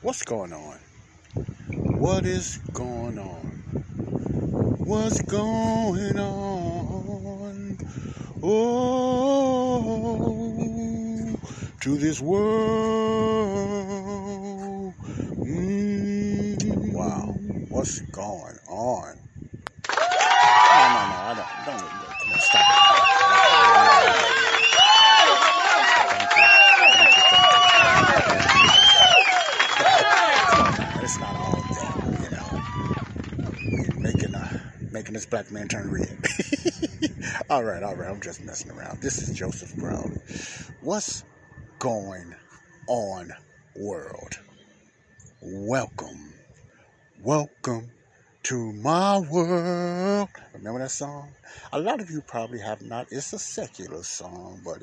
What's going on? What is going on? What's going on? Oh, to this world. Mm, wow, what's going on? No, no, no, I don't, don't, don't come on, stop it. It's not all that, you know. Making a making this black man turned red. all right, all right. I'm just messing around. This is Joseph Brown. What's going on, world? Welcome, welcome to my world. Remember that song? A lot of you probably have not. It's a secular song, but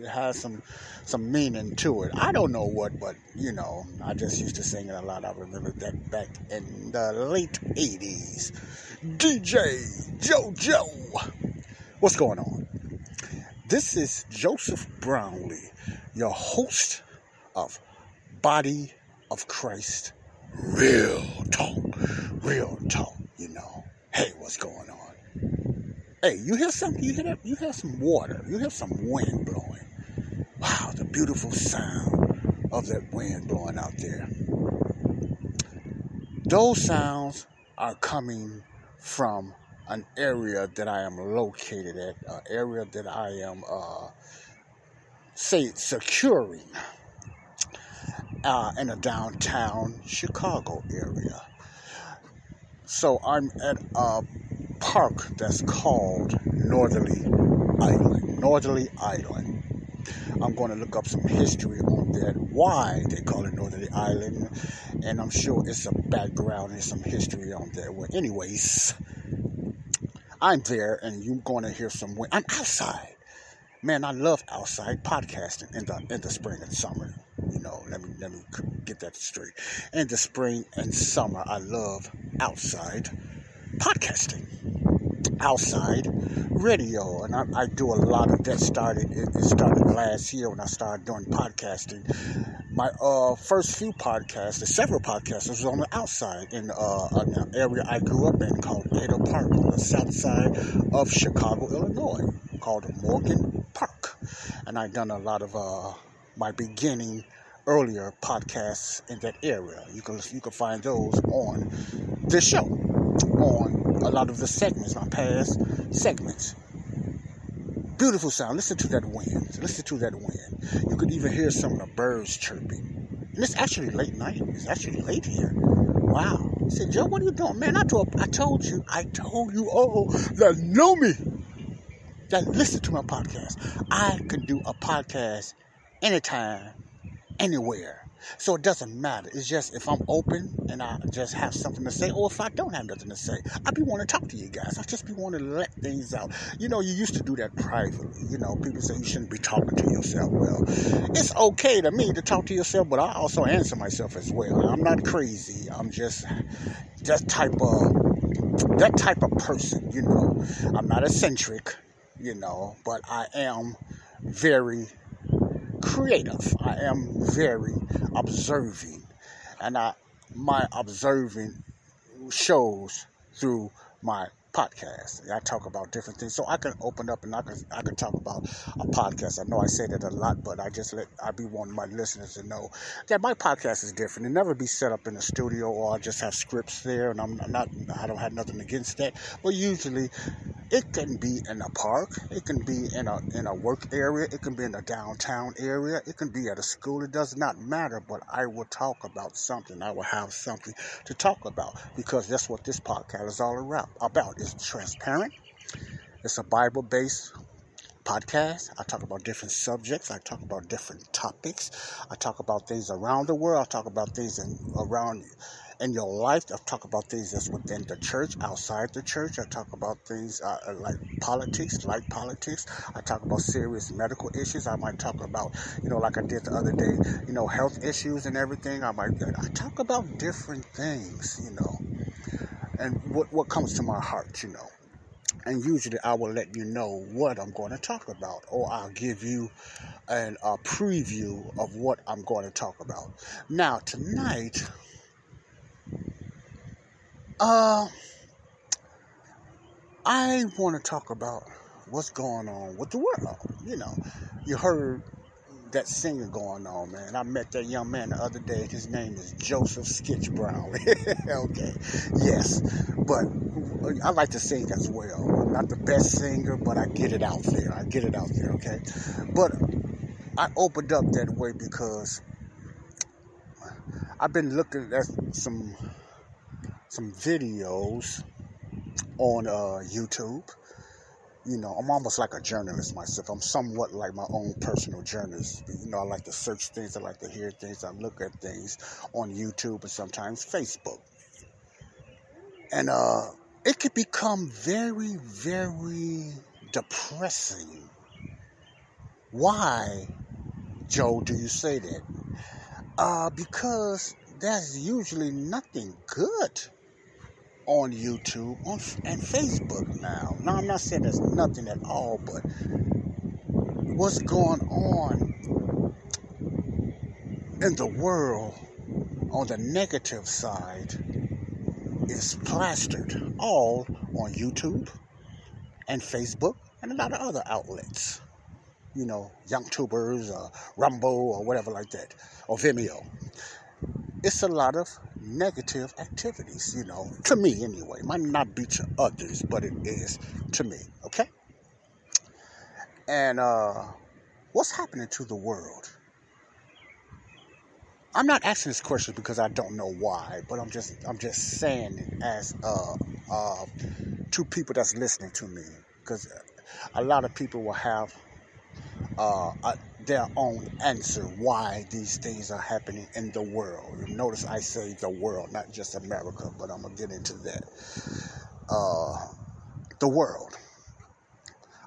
it has some some meaning to it. I don't know what, but you know, I just used to sing it a lot. I remember that back in the late '80s. DJ JoJo, what's going on? This is Joseph Brownlee, your host of Body of Christ Real Talk. Real talk, you know. Hey, what's going on? Hey, you hear something? You hear that? You hear some water. You hear some wind blowing. Wow, the beautiful sound of that wind blowing out there. Those sounds are coming from an area that I am located at, an area that I am, uh, say, securing uh, in a downtown Chicago area. So I'm at a park that's called Northerly Island. Northerly Island. I'm going to look up some history on that, why they call it Northerly Island, and I'm sure it's a background and some history on that. Well, anyways, I'm there, and you're going to hear some wind. I'm outside. Man, I love outside podcasting in the in the spring and summer. You know, let me let me get that straight. In the spring and summer, I love outside podcasting, outside radio, and I, I do a lot of that. Started it, started last year when I started doing podcasting. My uh, first few podcasts, the several podcasts, was on the outside in uh, an area I grew up in called Ada Park on the south side of Chicago, Illinois, called Morgan Park, and I done a lot of uh, my beginning earlier podcasts in that area. You can you can find those on this show, on a lot of the segments, my past segments. Beautiful sound. Listen to that wind. Listen to that wind. You could even hear some of the birds chirping. And it's actually late night. It's actually late here. Wow. He said, Joe, what are you doing? Man, I told, I told you, I told you all that know me, that listen to my podcast. I can do a podcast anytime, anywhere. So it doesn't matter. It's just if I'm open and I just have something to say, or if I don't have nothing to say, I be wanting to talk to you guys. I just be wanting to let things out. You know, you used to do that privately. You know, people say you shouldn't be talking to yourself. Well, it's okay to me to talk to yourself, but I also answer myself as well. I'm not crazy. I'm just that type of that type of person. You know, I'm not eccentric. You know, but I am very creative. I am very observing, and I my observing shows through my podcast. I talk about different things, so I can open up and I can I can talk about a podcast. I know I say that a lot, but I just let I be wanting my listeners to know that my podcast is different. It never be set up in a studio or I just have scripts there, and I'm not I don't have nothing against that. But usually, it can be in a park, it can be in a in a work area, it can be in a downtown area, it can be at a school. It does not matter. But I will talk about something. I will have something to talk about because that's what this podcast is all about. About it's transparent. It's a Bible based podcast. I talk about different subjects. I talk about different topics. I talk about things around the world. I talk about things in, around in your life. I talk about things that's within the church, outside the church. I talk about things uh, uh, like politics, like politics. I talk about serious medical issues. I might talk about, you know, like I did the other day, you know, health issues and everything. I might I talk about different things, you know, and what what comes to my heart, you know. And usually I will let you know what I'm going to talk about, or I'll give you an, a preview of what I'm going to talk about. Now, tonight, uh, I want to talk about what's going on with the world. You know, you heard that singer going on, man. I met that young man the other day. His name is Joseph Skitch Brown. okay, yes, but I like to sing as well. I'm not the best singer, but I get it out there. I get it out there, okay? But I opened up that way because I've been looking at some some videos on uh, YouTube. You know, I'm almost like a journalist myself. I'm somewhat like my own personal journalist. You know, I like to search things, I like to hear things, I look at things on YouTube and sometimes Facebook. And uh, it could become very, very depressing. Why, Joe, do you say that? Uh, because there's usually nothing good on YouTube on, and Facebook now. Now, I'm not saying there's nothing at all, but what's going on in the world on the negative side is plastered all on YouTube and Facebook and a lot of other outlets. You know, YouTubers or Rumble or whatever like that, or Vimeo. It's a lot of negative activities, you know, to me anyway. Might not be to others, but it is to me, okay? And uh, what's happening to the world? I'm not asking this question because I don't know why, but I'm just I'm just saying it as uh, uh, to people that's listening to me, because a lot of people will have uh, their own answer why these things are happening in the world. Notice I say the world, not just America, but I'm gonna get into that. Uh, the world.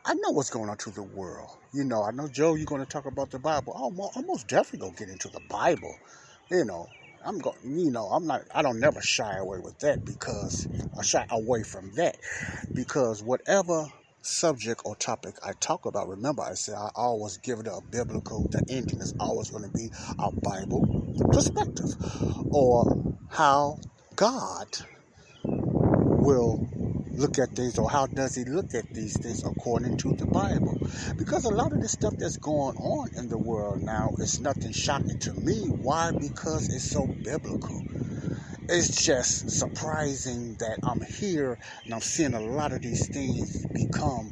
I know what's going on to the world. You know, I know Joe. You're going to talk about the Bible. I'm most definitely gonna get into the Bible. You know, I'm going. You know, I'm not. I don't never shy away with that because I shy away from that because whatever subject or topic I talk about, remember I said I always give it a biblical, the ending is always going to be a Bible perspective or how God will look at things or how does he look at these things according to the Bible. Because a lot of the stuff that's going on in the world now is nothing shocking to me. Why? Because it's so biblical it's just surprising that I'm here and I'm seeing a lot of these things become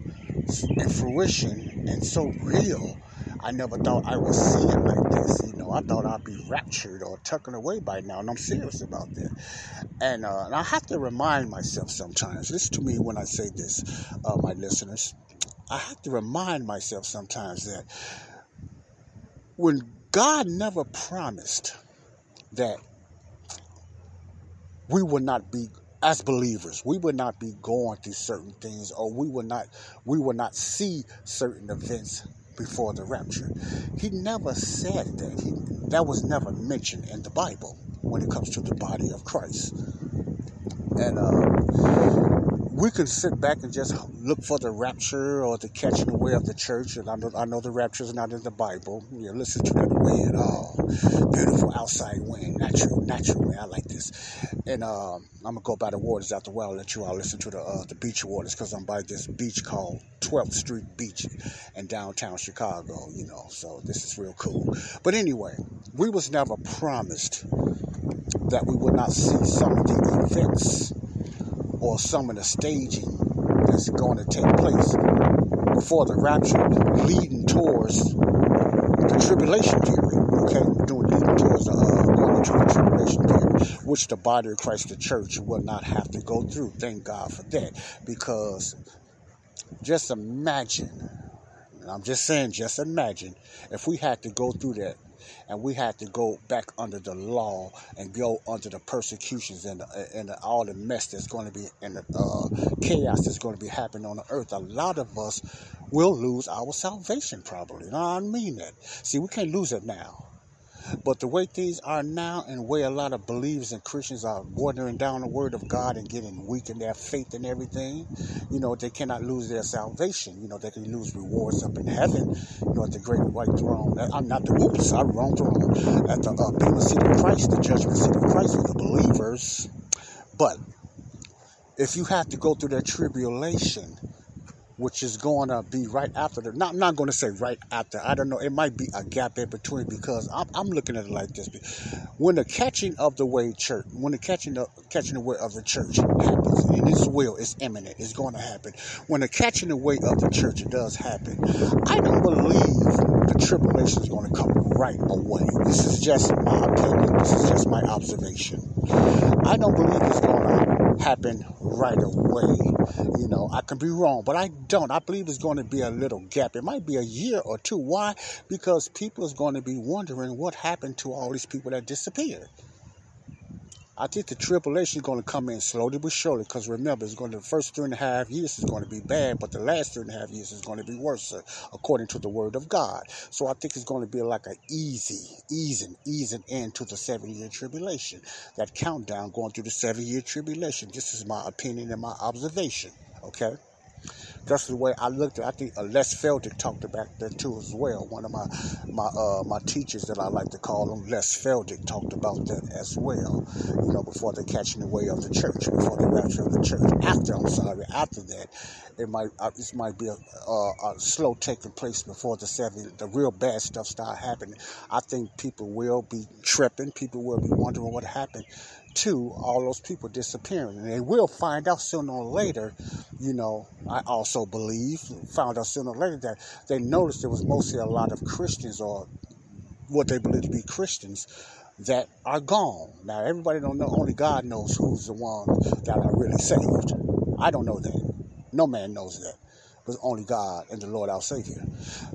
in fruition and so real. I never thought I would see it like this. You know, I thought I'd be raptured or tucking away by now, and I'm serious about that. And, uh, and I have to remind myself sometimes. Listen to me when I say this, uh, my listeners. I have to remind myself sometimes that when God never promised that we would not be as believers we would not be going through certain things or we would not we would not see certain events before the rapture. He never said that. He, that was never mentioned in the bible when it comes to the body of christ. And uh, we can sit back and just look for the rapture or the catching away of the church. And I know, I know the rapture is not in the Bible. You know, listen to that wind. Oh, beautiful outside wind. Natural, natural wind. I like this. And uh, I'm to go by the waters after a while. Let you all listen to the uh, the beach waters because I'm by this beach called 12th Street Beach in downtown Chicago, you know. So this is real cool. But anyway, we was never promised that we would not see some of the events or some of the staging that's going to take place before the rapture, leading towards the tribulation period. Okay, doing leading towards the uh, going the tribulation period, which the body of Christ, the church, will not have to go through. Thank God for that, because just imagine. I'm just saying, just imagine if we had to go through that and we had to go back under the law and go under the persecutions and, and all the mess that's going to be and the uh, chaos that's going to be happening on the earth. A lot of us will lose our salvation probably. You know I mean that. See, we can't lose it now. But the way things are now and the way a lot of believers and Christians are watering down the word of God and getting weak in their faith and everything, you know, they cannot lose their salvation. You know, they can lose rewards up in heaven, you know, at the great white throne. I'm not the, oops, I'm wrong throne. At the uh, Bema seat of Christ, the judgment seat of Christ for the believers. But if you have to go through that tribulation, which is going to be right after the. Not, I'm not going to say right after. I don't know. It might be a gap in between because I'm, I'm looking at it like this: when the catching of the way church, when the catching the catching away of the church happens, and its will is imminent, it's going to happen. When the catching the way of the church does happen, I don't believe the tribulation is going to come right away. This is just my opinion. This is just my observation. I don't believe it's going to happen right away. You know, I can be wrong, but I don't. I believe there's going to be a little gap. It might be a year or two. Why? Because people is going to be wondering what happened to all these people that disappeared. I think the tribulation is going to come in slowly but surely because remember, it's going to, the first three and a half years is going to be bad, but the last three and a half years is going to be worse according to the word of God. So I think it's going to be like an easy, easing, easing into the seven year tribulation. That countdown going through the seven year tribulation. This is my opinion and my observation. Okay? That's the way I looked at. I think uh, Les Feldick talked about that too as well. One of my my uh, my teachers that I like to call him, Les Feldick, talked about that as well. You know, before the catching away of the church, before the rapture of the church. After, I'm sorry, after that, it might uh, this might be a, a, a, slow taking place before the seven the real bad stuff start happening. I think people will be tripping. People will be wondering what happened to all those people disappearing. And they will find out sooner or later, you know, I also believe, found out sooner or later that they noticed there was mostly a lot of Christians or what they believe to be Christians that are gone. Now everybody don't know, only God knows who's the ones that are really saved. I don't know that. No man knows that. But only God and the Lord our Savior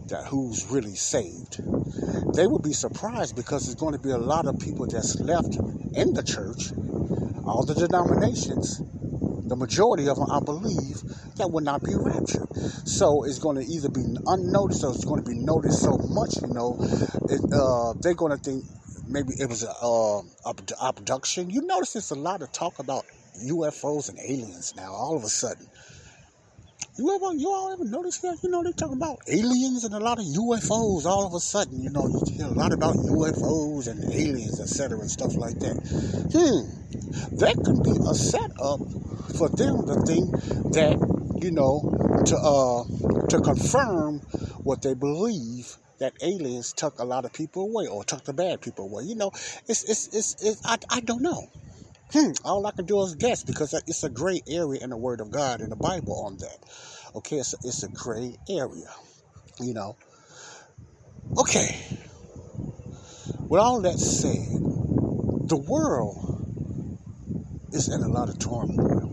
that who's really saved. They would be surprised because there's going to be a lot of people that's left in the church, all the denominations, the majority of them, I believe, that will not be raptured. So it's going to either be unnoticed or it's going to be noticed so much, you know, it, uh, they're going to think maybe it was a, uh, abduction. You notice there's a lot of talk about UFOs and aliens now, all of a sudden. You ever, you all ever notice that? You know, they talk about aliens and a lot of UFOs all of a sudden. You know, you hear a lot about UFOs and aliens, etc., and stuff like that. Hmm, that could be a setup for them to think that, you know, to uh, to confirm what they believe that aliens took a lot of people away or took the bad people away. You know, it's it's it's, it's I, I don't know. Hmm, all I can do is guess because it's a gray area in the Word of God in the Bible on that. Okay, it's a, it's a gray area, you know. Okay, with all that said, the world is in a lot of turmoil.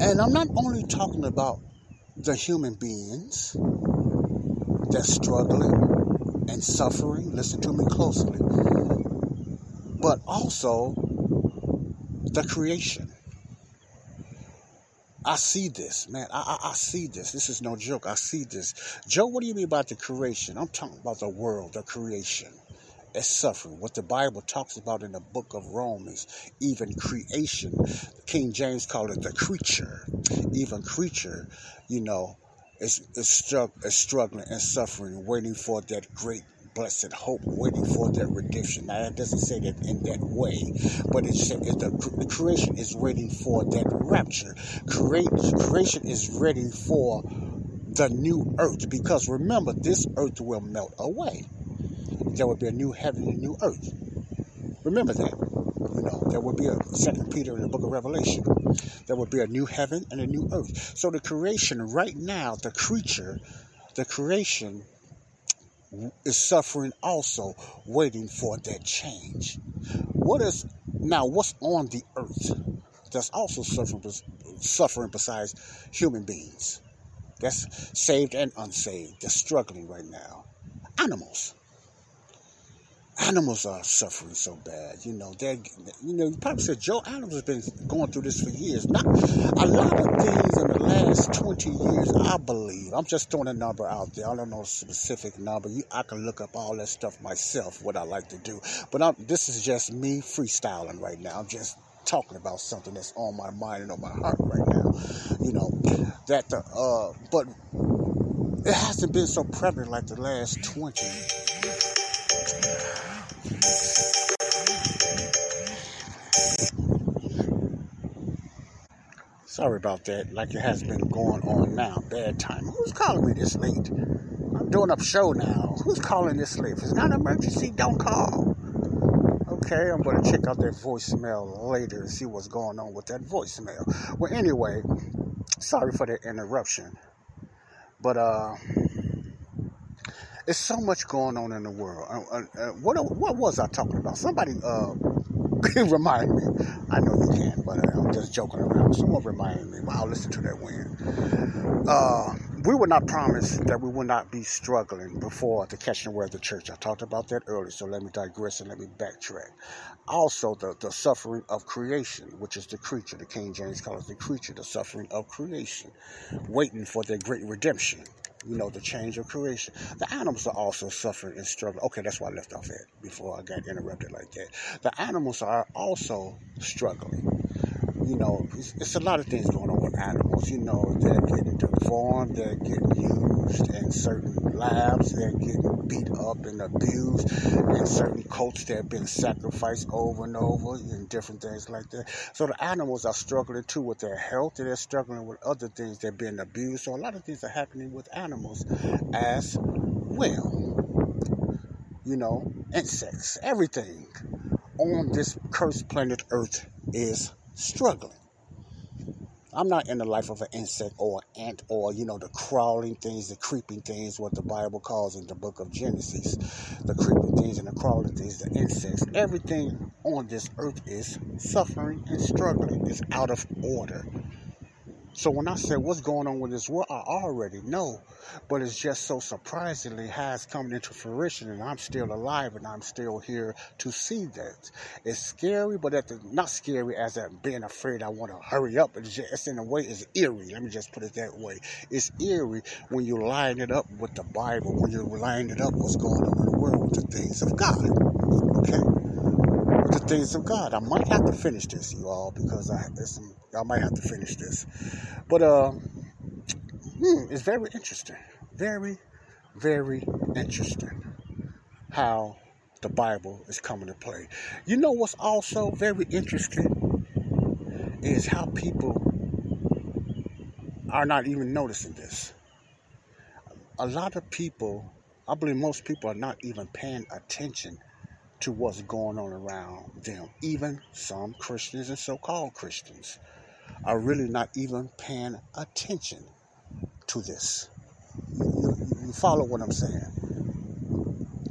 And I'm not only talking about the human beings that's struggling and suffering, listen to me closely, but also the creation. I see this, man. I, I, I, see this. This is no joke. I see this. Joe, what do you mean about the creation? I'm talking about the world, the creation. It's suffering. What the Bible talks about in the book of Romans, even creation. King James called it the creature. Even creature, you know, is, is, struck, is struggling and suffering, waiting for that great blessed hope waiting for their redemption. Now, that doesn't say that in that way, but it says the, the creation is waiting for that rapture. Create, creation is ready for the new earth because remember, this earth will melt away. There will be a new heaven and a new earth. Remember that. You know, there will be a second Peter in the book of Revelation. There will be a new heaven and a new earth. So the creation right now, the creature, the creation is suffering also, waiting for that change. What is now? What's on the earth that's also suffering suffering besides human beings? that's saved and unsaved, that's struggling right now. Animals. Animals are suffering so bad. You know, they you know, you probably said Joe Adams has been going through this for years. Not a lot of things in the last 20 years, I believe. I'm just throwing a number out there. I don't know a specific number. You, I can look up all that stuff myself, what I like to do. But I'm, this is just me freestyling right now. I'm just talking about something that's on my mind and on my heart right now. You know, that the, uh, but it hasn't been so prevalent like the last 20 Sorry about that, like it has been going on now. Bad time. Who's calling me this late? I'm doing a show now. Who's calling this late? If it's not an emergency, don't call. Okay, I'm going to check out that voicemail later and see what's going on with that voicemail. Well, anyway, sorry for the interruption. But, uh, it's so much going on in the world. Uh, uh, uh what what was I talking about? Somebody uh, remind me. I know you can, but uh, I'm just joking around. Someone remind me. I'll listen to that when. Uh, we were not promised that we would not be struggling before the catching away of the church. I talked about that earlier, so let me digress and let me backtrack. Also, the, the suffering of creation, which is the creature, the King James calls the creature, the suffering of creation, waiting for their great redemption you know, the change of creation. The animals are also suffering and struggling. Okay, that's why I left off at before I got interrupted like that. The animals are also struggling. You know, it's, it's a lot of things going on with animals. You know, they're getting deformed, they're getting used in certain labs, they're getting beat up and abused and certain cults that have been sacrificed over and over and different things like that. So the animals are struggling too with their health, and they're struggling with other things that are being abused. So a lot of things are happening with animals as well. You know, insects, everything on this cursed planet Earth is struggling. I'm not in the life of an insect or an ant or, you know, the crawling things, the creeping things, what the Bible calls in the book of Genesis. The creeping things and the crawling things, the insects. Everything on this earth is suffering and struggling. It's out of order. So when I say what's going on with this world, I already know, but it's just so surprisingly has come into fruition, and I'm still alive and I'm still here to see that. It's scary, but at the, not scary as that being afraid. I want to hurry up. It's, just, it's in a way it's eerie. Let me just put it that way. It's eerie when you line it up with the Bible, when you line it up what's going on in the world with the things of God. Okay With the things of God. I might have to finish this, you all, because I there's some I might have to finish this. But uh hmm, it's very interesting. Very, very interesting how the Bible is coming to play. You know what's also very interesting is how people are not even noticing this. A lot of people, I believe most people are not even paying attention to what's going on around them. Even some Christians and so called Christians are really not even paying attention to this. You, you, follow what I'm saying?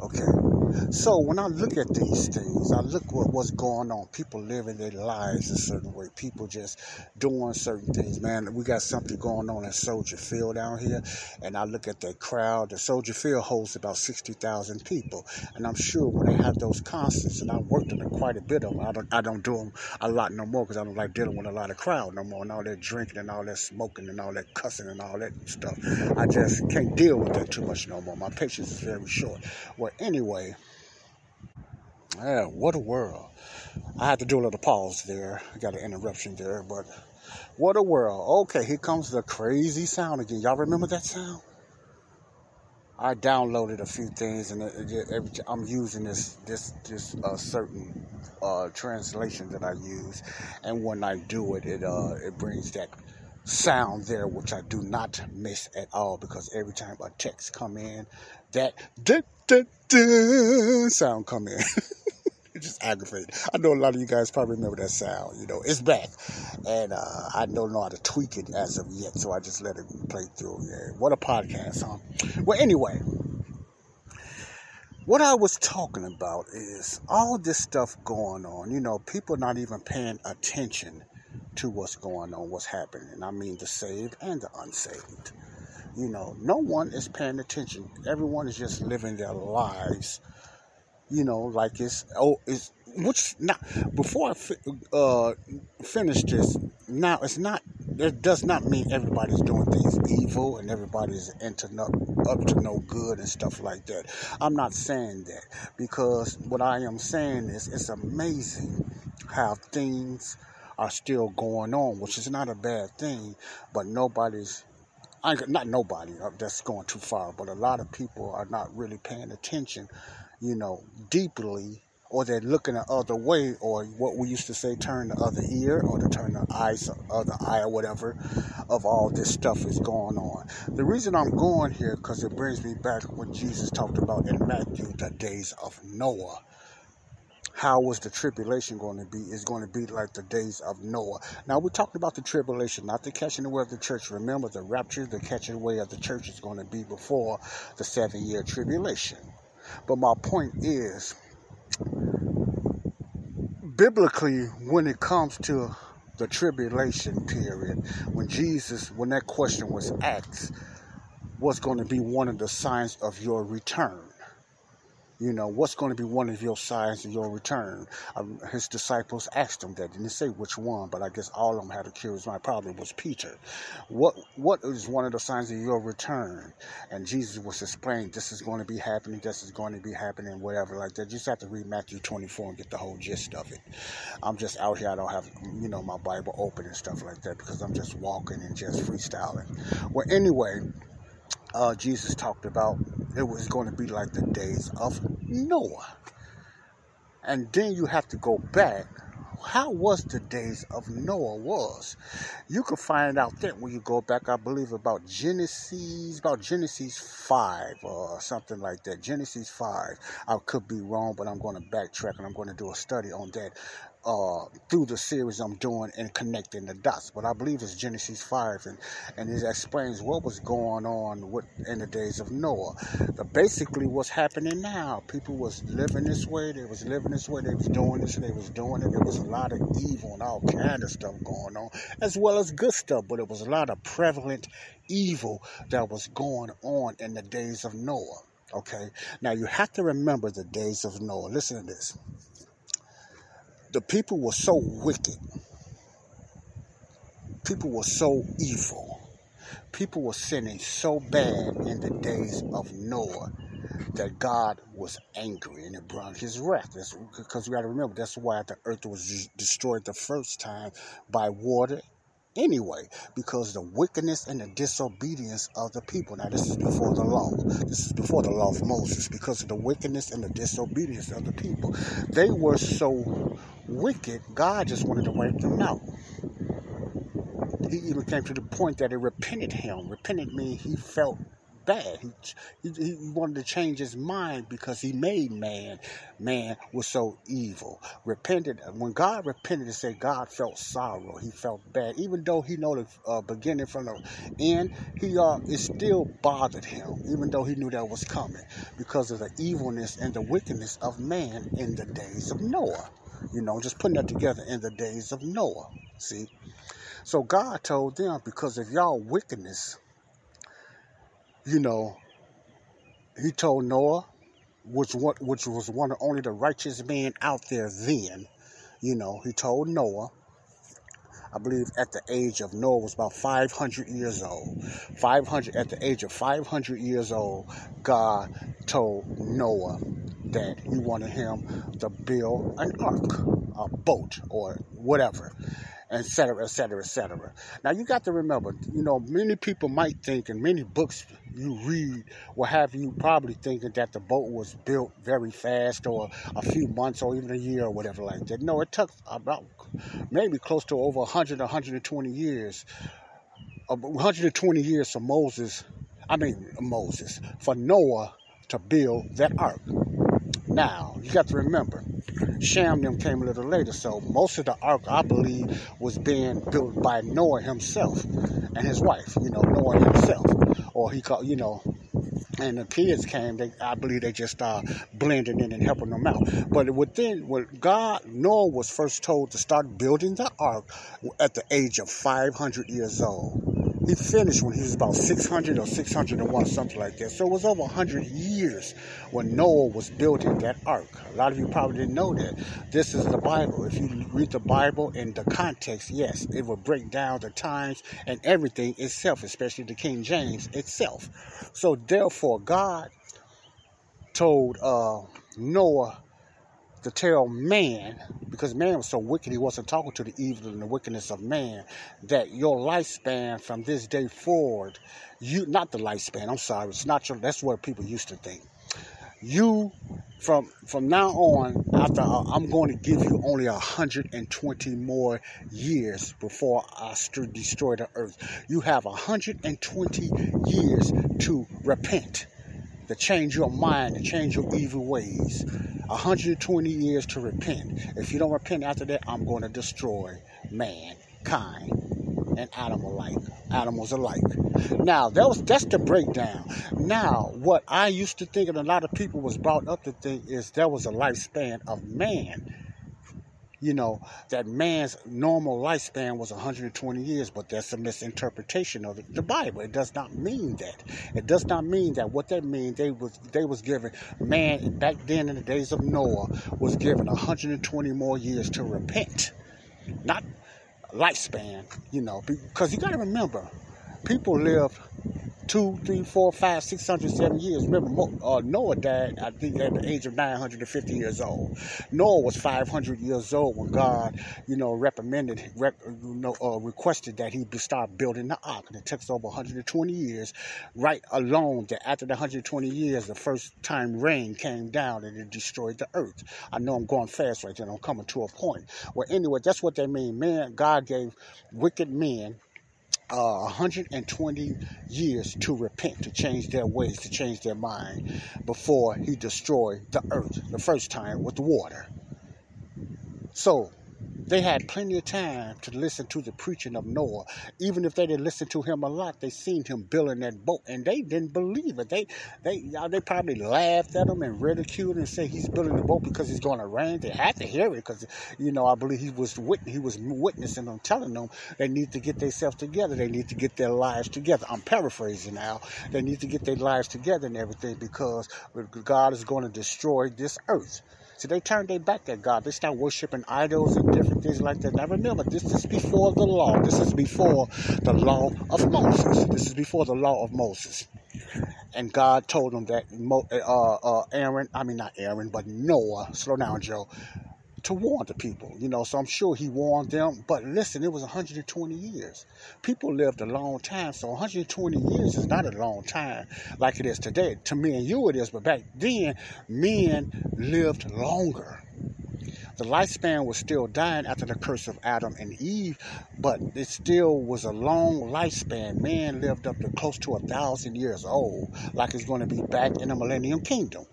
Okay. So when I look at these things, I look at what's going on. People living their lives a certain way. People just doing certain things. Man, we got something going on at Soldier Field down here, and I look at that crowd. The Soldier Field holds about sixty thousand people, and I'm sure when they have those concerts, and I worked on quite a bit of them. I don't, I don't do them a lot no more because I don't like dealing with a lot of crowd no more, and all that drinking and all that smoking and all that cussing and all that stuff. I just can't deal with that too much no more. My patience is very short. Well, anyway. Yeah, what a world. I had to do a little pause there. I got an interruption there, but what a world. Okay, here comes the crazy sound again. Y'all remember that sound? I downloaded a few things, and I'm using this this this uh, certain uh, translation that I use, and when I do it, it uh, it brings that sound there, which I do not miss at all, because every time a text come in, that da, da, da, sound come in. just aggravated. I know a lot of you guys probably remember that sound. You know, it's back, and uh, I don't know how to tweak it as of yet, so I just let it play through. Yeah, what a podcast, huh? Well, anyway, what I was talking about is all this stuff going on. You know, people not even paying attention to what's going on, what's happening. I mean, the saved and the unsaved. You know, no one is paying attention. Everyone is just living their lives. You know, like it's oh, it's which now before I fi- uh, finish this. Now it's not. It does not mean everybody's doing things evil and everybody's into no, up to no good and stuff like that. I'm not saying that because what I am saying is it's amazing how things are still going on, which is not a bad thing, but nobody's I, not nobody uh, that's going too far, but a lot of people are not really paying attention, you know, deeply, or they're looking the other way, or what we used to say, turn the other ear, or to turn the eyes, other eye, or whatever, of all this stuff is going on. The reason I'm going here because it brings me back what Jesus talked about in Matthew, the days of Noah how was the tribulation going to be is going to be like the days of Noah. Now we're talking about the tribulation, not the catching away of the church. Remember the rapture, the catching away of the church is going to be before the seven year tribulation. But my point is biblically when it comes to the tribulation period, when Jesus, when that question was asked, what's going to be one of the signs of your return? You know, what's going to be one of your signs of your return? Um, his disciples asked him that. Didn't say which one, but I guess all of them had a curious mind. Probably was Peter. What What is one of the signs of your return? And Jesus was explaining, this is going to be happening, this is going to be happening, whatever like that. You just have to read Matthew 24 and get the whole gist of it. I'm just out here. I don't have, you know, my Bible open and stuff like that because I'm just walking and just freestyling. Well, anyway, uh, Jesus talked about it was going to be like the days of Noah. And then you have to go back. How was the days of Noah was? You can find out that when you go back, I believe about Genesis, about Genesis 5 or something like that. Genesis 5. I could be wrong, but I'm going to backtrack and I'm going to do a study on that uh, through the series I'm doing and connecting the dots. But I believe it's Genesis 5, and, and it explains what was going on with, in the days of Noah. But basically, what's happening now, people was living this way, they was living this way, they was doing this, they was doing it. There was a lot of evil and all kind of stuff going on, as well as good stuff, but it was a lot of prevalent evil that was going on in the days of Noah. Okay, now you have to remember the days of Noah. Listen to this the people were so wicked. People were so evil. People were sinning so bad in the days of Noah that God was angry and it brought his wrath. Because we got to remember, that's why the earth was destroyed the first time by water anyway because the wickedness and the disobedience of the people. Now, this is before the law. This is before the law of Moses because of the wickedness and the disobedience of the people. They were so wicked, God just wanted to wipe them out. He even came to the point that it repented him. Repented means he felt bad. He, he, he, wanted to change his mind because he made man. Man was so evil. Repented. When God repented, to say God felt sorrow. He felt bad. Even though he know the uh, beginning from the end, he uh, it still bothered him. Even though he knew that was coming because of the evilness and the wickedness of man in the days of Noah. You know, just putting that together in the days of Noah. See? So God told them, because of y'all wickedness, you know, he told Noah, which which was one of only the righteous men out there then, you know, he told Noah, I believe at the age of Noah was about 500 years old. 500 at the age of 500 years old, God told Noah that he wanted him to build an ark, a boat, or whatever etc., etc., etc. Now you got to remember, you know, many people might think, and many books you read will have you probably thinking that the boat was built very fast, or a few months, or even a year, or whatever like that. No, it took about maybe close to over 100, 120 years, 120 years for Moses. I mean Moses for Noah to build that ark. Now you got to remember Shem them came a little later. So most of the ark, I believe, was being built by Noah himself and his wife. You know, Noah himself, or he called, you know. And the kids came. They, I believe, they just uh, blended in and helping them out. But within, when God, Noah was first told to start building the ark at the age of 500 years old. He finished when he was about 600 or 601, something like that. So it was over 100 years when Noah was building that ark. A lot of you probably didn't know that. This is the Bible. If you read the Bible in the context, yes, it will break down the times and everything itself, especially the King James itself. So therefore, God told uh, Noah to tell man, because man was so wicked, he wasn't talking to the evil and the wickedness of man, that your lifespan from this day forward, you not the lifespan, I'm sorry, it's not your that's what people used to think. You from from now on, after uh, I'm going to give you only 120 more years before I st- destroy the earth. You have 120 years to repent to change your mind, to change your evil ways. 120 years to repent. If you don't repent after that, I'm going to destroy mankind and animal like animals alike. Now that was that's the breakdown. Now what I used to think and a lot of people was brought up to think is there was a lifespan of man you know, that man's normal lifespan was 120 years, but that's a misinterpretation of the Bible. It does not mean that. It does not mean that. What that means, they was they was given man back then in the days of Noah was given 120 more years to repent, not lifespan. You know, because you got to remember, people lived two, three, four, five, six hundred, seven years. Remember, uh, Noah died, I think, at the age of 950 years old. Noah was 500 years old when God, you know, reprimanded, rep, you know, uh, requested that he start building the ark. And it took over 120 years, right alone, that after the 120 years, the first time rain came down and it destroyed the earth. I know I'm going fast right. I'm coming to a point. Well, anyway, that's what they mean. Man, God gave wicked men uh, 120 years to repent, to change their ways, to change their mind before he destroyed the earth the first time with water. So they had plenty of time to listen to the preaching of Noah. Even if they didn't listen to him a lot, they seen him building that boat, and they didn't believe it. They, they, they probably laughed at him and ridiculed and said he's building the boat because he's going to rain. They had to hear it because, you know, I believe he was wit- he was witnessing them, telling them they need to get themselves together. They need to get their lives together. I'm paraphrasing now. They need to get their lives together and everything because God is going to destroy this earth. So they turned their back at God. They start worshiping idols and different things like that. Now remember, this is before the law. This is before the law of Moses. This is before the law of Moses. And God told them that uh, uh, Aaron, I mean not Aaron, but Noah, slow down, Joe, to warn the people, you know. So I'm sure he warned them. But listen, it was 120 years. People lived a long time, so 120 years is not a long time like it is today. To me and you, it is, but back then, men lived longer. The lifespan was still dying after the curse of Adam and Eve, but it still was a long lifespan. Man lived up to close to a thousand years old, like it's going to be back in the millennium kingdom.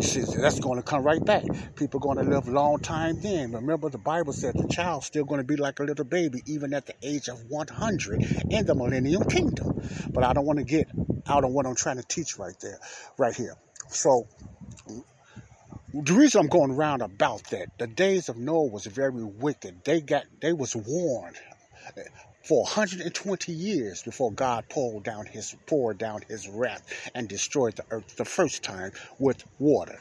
That's going to come right back. People going to live long time then. Remember, the Bible said the child's still going to be like a little baby, even at the age of 100 in the millennium kingdom. But I don't want to get out on what I'm trying to teach right there, right here. So, the reason I'm going around about that, the days of Noah was very wicked. They got, they was warned for 120 years before God poured down his poured down his wrath and destroyed the earth the first time with water.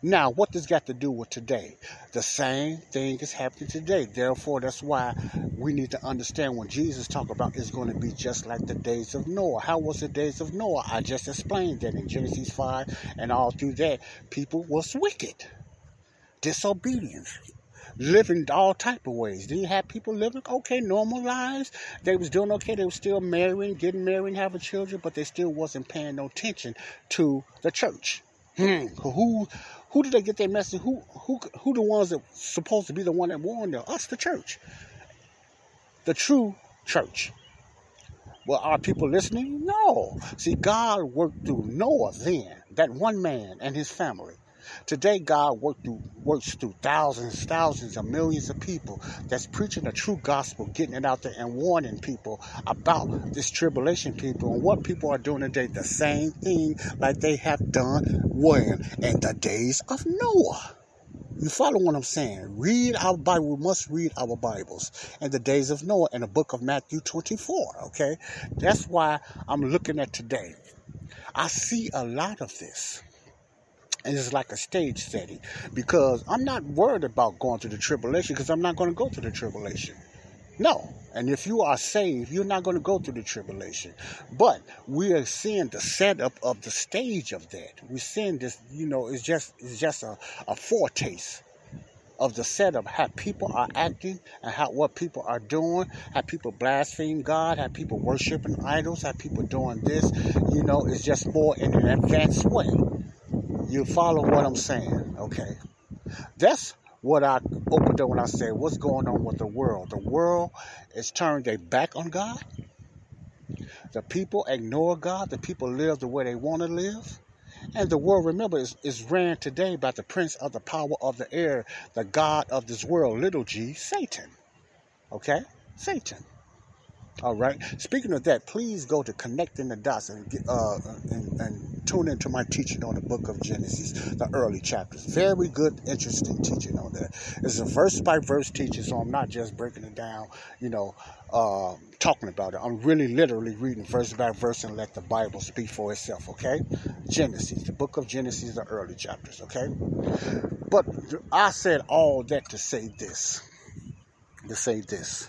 Now, what does got to do with today? The same thing is happening today. Therefore, that's why we need to understand when Jesus talk about it's going to be just like the days of Noah. How was the days of Noah? I just explained that in Genesis 5 and all through that. People was wicked, disobedience, living all type of ways. Then you have people living okay, normal lives. They was doing okay. They were still marrying, getting married, having children, but they still wasn't paying no attention to the church. Hmm. Who who did they get their message? Who who who the ones that supposed to be the one that warned them? Us, the church. The true church. Well, are people listening? No. See, God worked through Noah then, that one man and his family. Today, God through, works through thousands, thousands of millions of people that's preaching the true gospel, getting it out there and warning people about this tribulation people and what people are doing today. The same thing like they have done when in the days of Noah. You follow what I'm saying? Read our Bible. We must read our Bibles. And the days of Noah in the book of Matthew 24. Okay? That's why I'm looking at today. I see a lot of this. And it's like a stage setting because I'm not worried about going through the tribulation because I'm not going to go through the tribulation. No. And if you are saved, you're not going to go through the tribulation. But we are seeing the setup of the stage of that. We're seeing this, you know, it's just it's just a, a foretaste of the setup, how people are acting and how what people are doing, how people blaspheme God, how people worshiping idols, how people doing this, you know, it's just more in an advanced way. You follow what I'm saying, okay? That's what I opened up when I said, what's going on with the world? The world is turned their back on God. The people ignore God. The people live the way they want to live. And the world, remember, is, is ran today by the prince of the power of the air, the God of this world, little g, Satan. Okay? Satan. All right. Speaking of that, please go to connecting the dots and, get, uh, and, and tune into my teaching on the book of Genesis, the early chapters. Very good, interesting teaching on that. It's a verse by verse teaching, so I'm not just breaking it down, you know, uh, talking about it. I'm really literally reading verse by verse and let the Bible speak for itself. Okay, Genesis, the book of Genesis, the early chapters. Okay, but I said all that to say this. To say this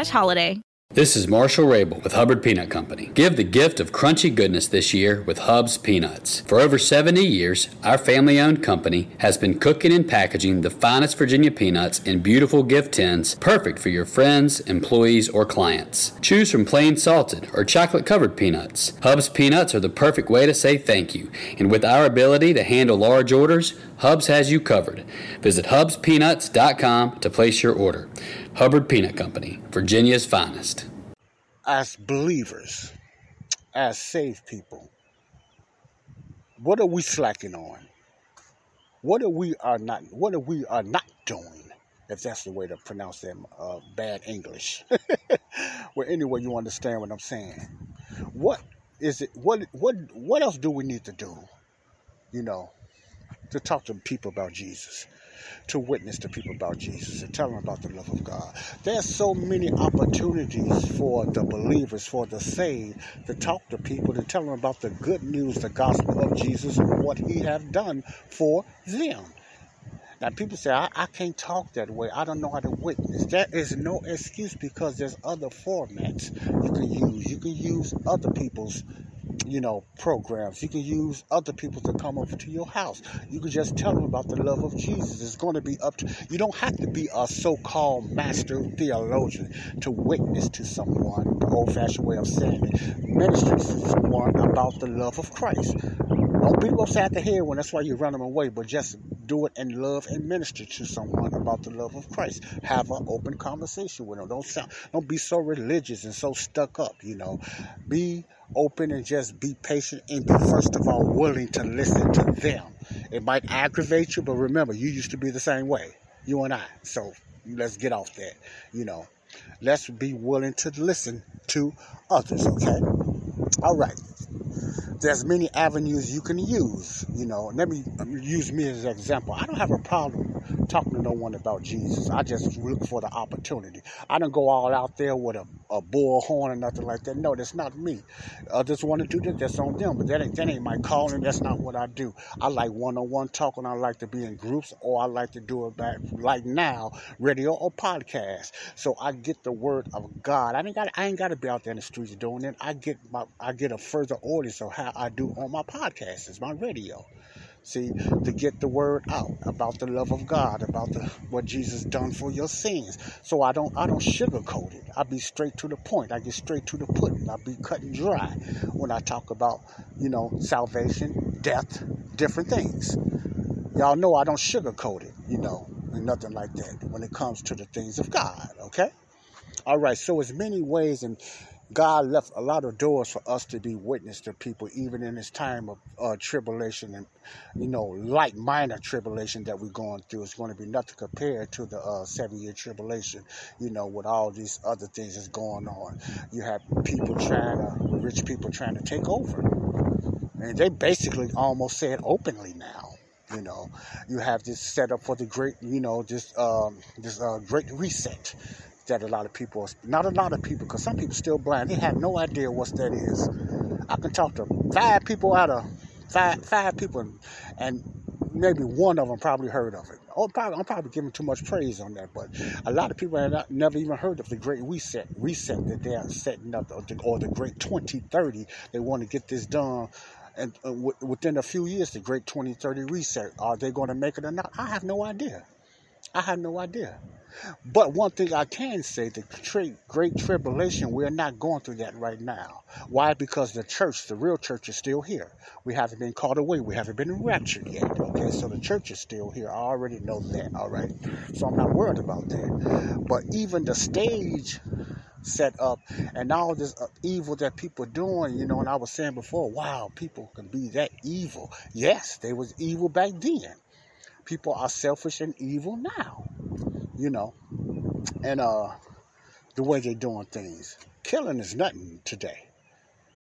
holiday. This is Marshall Rabel with Hubbard Peanut Company. Give the gift of crunchy goodness this year with Hub's Peanuts. For over 70 years, our family owned company has been cooking and packaging the finest Virginia peanuts in beautiful gift tins, perfect for your friends, employees, or clients. Choose from plain salted or chocolate covered peanuts. Hub's Peanuts are the perfect way to say thank you, and with our ability to handle large orders, Hubs has you covered. Visit hubspeanuts.com to place your order. Hubbard Peanut Company, Virginia's finest. As believers, as saved people, what are we slacking on? What are we are not? What are we are not doing? If that's the way to pronounce them, uh, bad English. well, anyway, you understand what I'm saying. What is it? What what what else do we need to do? You know, to talk to people about Jesus to witness to people about Jesus and tell them about the love of God. There's so many opportunities for the believers, for the saved, to talk to people, to tell them about the good news, the gospel of Jesus, and what He have done for them. Now, people say, I, I can't talk that way. I don't know how to witness. That is no excuse because there's other formats you can use. You can use other people's you know, programs. You can use other people to come over to your house. You can just tell them about the love of Jesus. It's going to be up to you. Don't have to be a so-called master theologian to witness to someone. The old-fashioned way of saying it, minister to someone about the love of Christ. Don't be upside the head when that's why you run them away, but just do it in love and minister to someone about the love of Christ. Have an open conversation with them. Don't sound, don't be so religious and so stuck up. You know, be open and just be patient and be first of all willing to listen to them. It might aggravate you, but remember, you used to be the same way. You and I. So let's get off that. You know, let's be willing to listen to others. Okay. All right there's many avenues you can use. You know, let me use me as an example. I don't have a problem talking to no one about Jesus. I just look for the opportunity. I don't go all out there with a, a bullhorn or nothing like that. No, that's not me. Others want to do that. That's on them. But that ain't, that ain't my calling. That's not what I do. I like one-on-one talking. I like to be in groups, or I like to do it back like now, radio or podcast. So I get the word of God. I ain't got. I ain't got to be out there in the streets doing it. I get my. I get a further audience of how I do on my podcast, is my radio. See, to get the word out about the love of God, about the, what Jesus done for your sins. So I don't I don't sugarcoat it. I be straight to the point. I get straight to the pudding. I be cut and dry when I talk about, you know, salvation, death, different things. y'all know I don't sugarcoat it, you know, and nothing like that when it comes to the things of God, okay? All right, so as many ways and God left a lot of doors for us to be witness to people, even in this time of uh, tribulation and, you know, light minor tribulation that we're going through. It's going to be nothing compared to the uh, seven year tribulation, you know, with all these other things that's going on. You have people trying to, rich people trying to take over. And they basically almost say it openly now. You know, you have this set up for the great, you know, this um, this uh, great reset that a lot of people, not a lot of people, because some people still blind. They have no idea what that is. I can talk to five people out of five five people, and maybe one of them probably heard of it. Oh, probably, I'm probably giving too much praise on that, but a lot of people have not, never even heard of the Great Reset, reset that they are setting up, or the, or the Great 2030. They want to get this done and uh, w- within a few years, the Great 2030 Reset. Are they going to make it or not? I have no idea. I have no idea. But one thing I can say, the Great Tribulation, we're not going through that right now. Why? Because the church, the real church, is still here. We haven't been called away. We haven't been raptured yet. Okay, so the church is still here. I already know that. All right, so I'm not worried about that. But even the stage set up and all this uh, evil that people doing you know and i was saying before wow people can be that evil yes they was evil back then people are selfish and evil now you know, and uh, the way they're doing things. Killing is nothing today.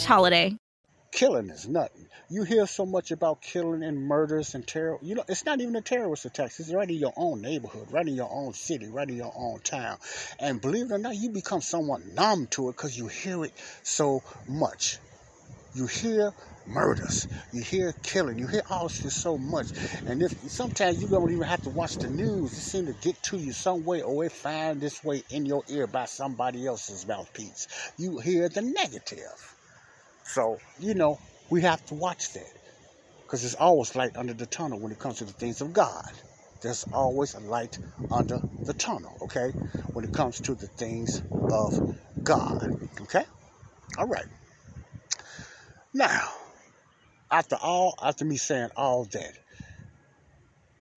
slash holiday. Killing is nothing. You hear so much about killing and murders and terror. You know, it's not even a terrorist attack. It's right in your own neighborhood, right in your own city, right in your own town. And believe it or not, you become somewhat numb to it because you hear it so much. You hear murders, you hear killing, you hear all this so much. And if sometimes you don't even have to watch the news, it seems to get to you some way or it find this way in your ear by somebody else's mouthpiece. You hear the negative. So, you know, we have to watch that. Because there's always light under the tunnel when it comes to the things of God. There's always a light under the tunnel, okay? When it comes to the things of God, okay? All right. Now, after all, after me saying all that,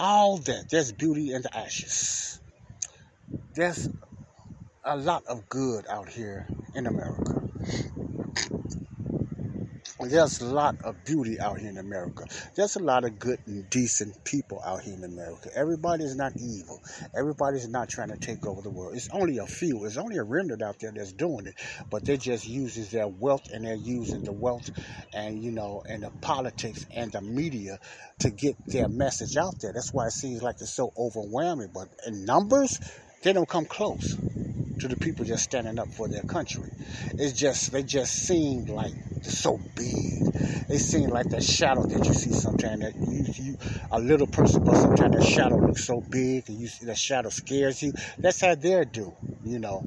all that. There's beauty in the ashes. There's a lot of good out here in America. There's a lot of beauty out here in America. There's a lot of good and decent people out here in America. Everybody's not evil. Everybody's not trying to take over the world. It's only a few. It's only a remnant out there that's doing it. But they just uses their wealth and they're using the wealth and you know and the politics and the media to get their message out there. That's why it seems like it's so overwhelming. But in numbers, they don't come close to the people just standing up for their country. It's just they just seem like so big. They seem like that shadow that you see sometimes. That you, you a little person, but sometimes that shadow looks so big, and you see that shadow scares you. That's how they're do. You know.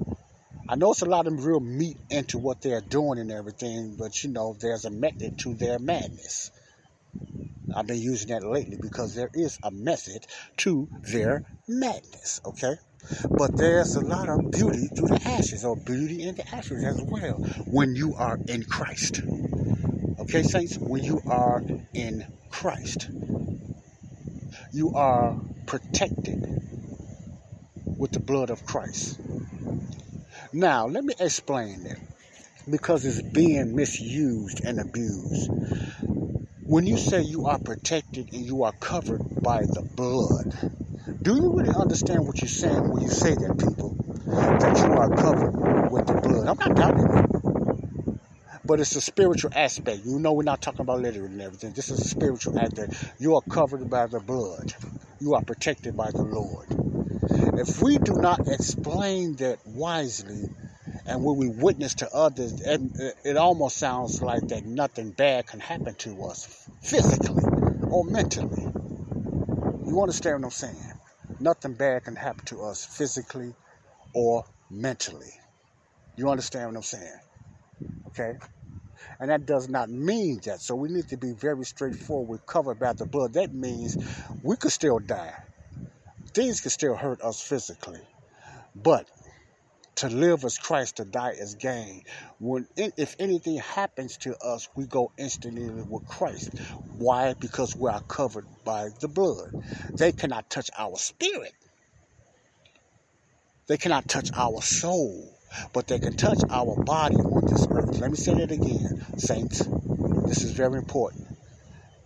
I know it's a lot of real meat into what they're doing and everything, but you know, there's a method to their madness. I've been using that lately because there is a method to their madness, okay? But there's a lot of beauty through the ashes, or beauty in the ashes as well, when you are in Christ. Okay, saints, when you are in Christ, you are protected with the blood of Christ. Now, let me explain it because it's being misused and abused. When you say you are protected and you are covered by the blood, do you really understand what you're saying when you say that, people? That you are covered with the blood. I'm not doubting it. But it's a spiritual aspect. You know, we're not talking about literally and everything. This is a spiritual aspect. You are covered by the blood. You are protected by the Lord. If we do not explain that wisely, and when we witness to others, it, it almost sounds like that nothing bad can happen to us physically or mentally. You understand what I'm saying? Nothing bad can happen to us physically or mentally. You understand what I'm saying? Okay? And that does not mean that. So we need to be very straightforward, covered by the blood. That means we could still die. Things could still hurt us physically. But to live as Christ, to die as gain. When if anything happens to us, we go instantly with Christ. Why? Because we are covered by the blood. They cannot touch our spirit. They cannot touch our soul, but they can touch our body on this earth. Let me say that again, saints. This is very important.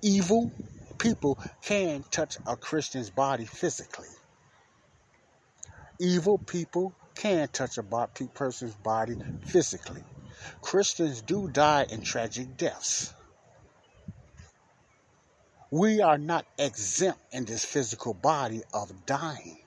Evil people can touch a Christian's body physically. Evil people can touch a person's body physically. Christians do die in tragic deaths. We are not exempt in this physical body of dying.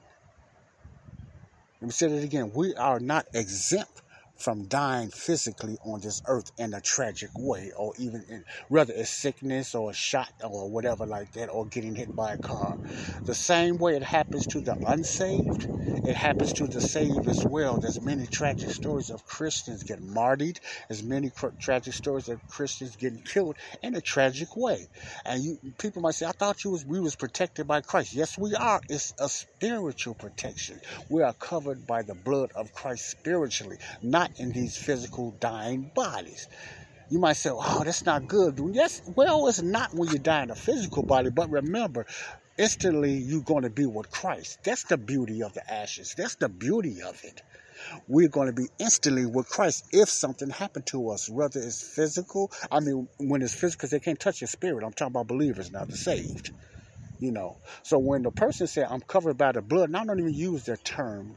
Let me say that again. We are not exempt from dying physically on this earth in a tragic way, or even in whether it's sickness or a shot or whatever like that, or getting hit by a car. The same way it happens to the unsaved, it happens to the saved as well. There's many tragic stories of Christians getting martyred. There's many tragic stories of Christians getting killed in a tragic way. And you people might say, "I thought you was we was protected by Christ." Yes, we are. It's a spiritual protection. We are covered by the blood of Christ spiritually, not not in these physical dying bodies. You might say, oh, that's not good. Yes, well, it's not when you die in a physical body, but remember, instantly you're going to be with Christ. That's the beauty of the ashes. That's the beauty of it. We're going to be instantly with Christ if something happened to us, whether it's physical. I mean, when it's physical, because they can't touch your spirit. I'm talking about believers now, the saved you know. So when the person said, I'm covered by the blood, and I don't even use that term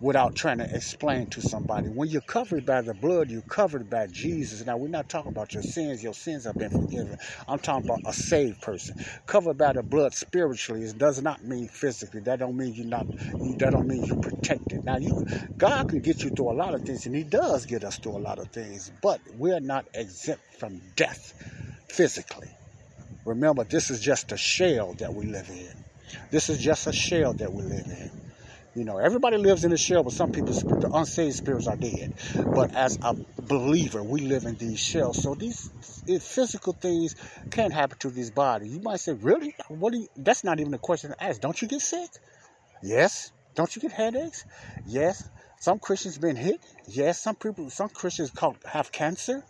without trying to explain to somebody. When you're covered by the blood, you're covered by Jesus. Now, we're not talking about your sins. Your sins have been forgiven. I'm talking about a saved person. Covered by the blood spiritually it does not mean physically. That don't mean you're not, that don't mean you're protected. Now, you, God can get you through a lot of things, and he does get us through a lot of things, but we're not exempt from death physically. Remember, this is just a shell that we live in. This is just a shell that we live in. You know, everybody lives in a shell, but some people, the unsaved spirits are dead. But as a believer, we live in these shells. So these physical things can't happen to this body. You might say, really? What do you, that's not even a question to ask. Don't you get sick? Yes. Don't you get headaches? Yes. Some Christians been hit. Yes. Some people, some Christians have cancer.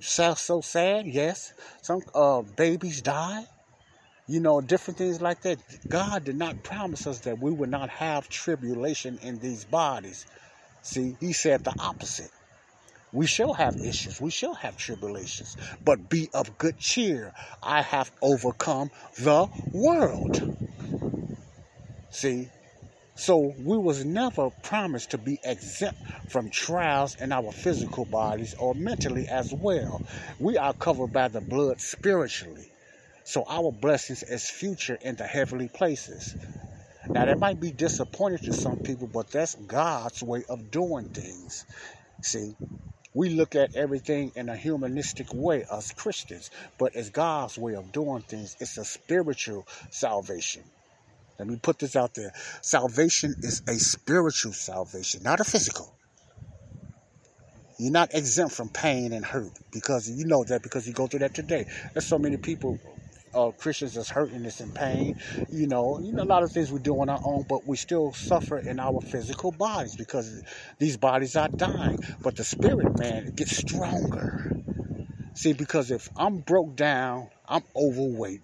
Sounds so sad, yes. Some uh, babies die. You know, different things like that. God did not promise us that we would not have tribulation in these bodies. See, He said the opposite. We shall have issues. We shall have tribulations. But be of good cheer. I have overcome the world. See, so we was never promised to be exempt from trials in our physical bodies or mentally as well. We are covered by the blood spiritually. So our blessings is future in the heavenly places. Now that might be disappointing to some people, but that's God's way of doing things. See, we look at everything in a humanistic way as Christians, but it's God's way of doing things. It's a spiritual salvation. Let me put this out there. Salvation is a spiritual salvation, not a physical. You're not exempt from pain and hurt because you know that because you go through that today. There's so many people uh, Christians that's hurting, that's in pain. You know, you know, a lot of things we do on our own, but we still suffer in our physical bodies because these bodies are dying. But the spirit man gets stronger. See, because if I'm broke down, I'm overweight.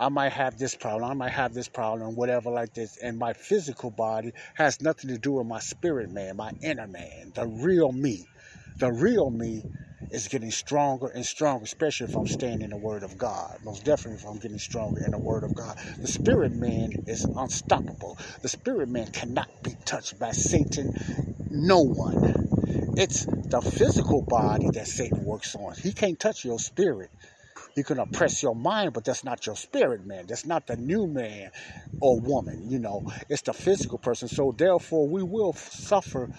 I might have this problem, I might have this problem, whatever like this, and my physical body has nothing to do with my spirit man, my inner man, the real me. The real me is getting stronger and stronger, especially if I'm staying in the Word of God. Most definitely if I'm getting stronger in the Word of God. The spirit man is unstoppable. The spirit man cannot be touched by Satan, no one. It's the physical body that Satan works on. He can't touch your spirit. You can oppress your mind, but that's not your spirit man. That's not the new man or woman, you know. It's the physical person. So therefore, we will suffer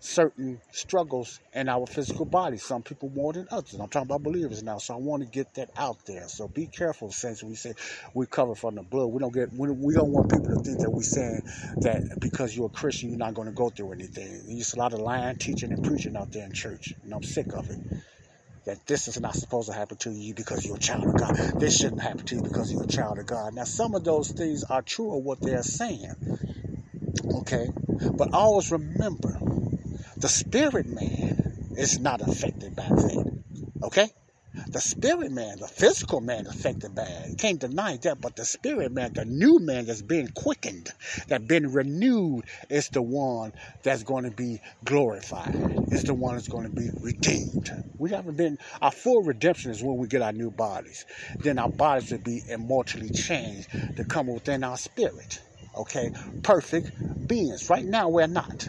certain struggles in our physical body. Some people more than others. I'm talking about believers now, so I want to get that out there. So be careful, since we say we cover from the blood. We don't get. We don't want people to think that we're saying that because you're a Christian, you're not going to go through anything. There's a lot of lying, teaching, and preaching out there in church, and I'm sick of it that this is not supposed to happen to you because you're a child of God. This shouldn't happen to you because you're a child of God. Now, some of those things are true of what they're saying. Okay? But always remember the spirit man is not affected by that. Okay? The spirit man, the physical man affected. You can't deny that, but the spirit man, the new man that's been quickened, that's been renewed, is the one that's going to be glorified. It's the one that's going to be redeemed. We haven't been, our full redemption is when we get our new bodies. Then our bodies will be immortally changed to come within our spirit. Okay? Perfect beings. Right now, we're not.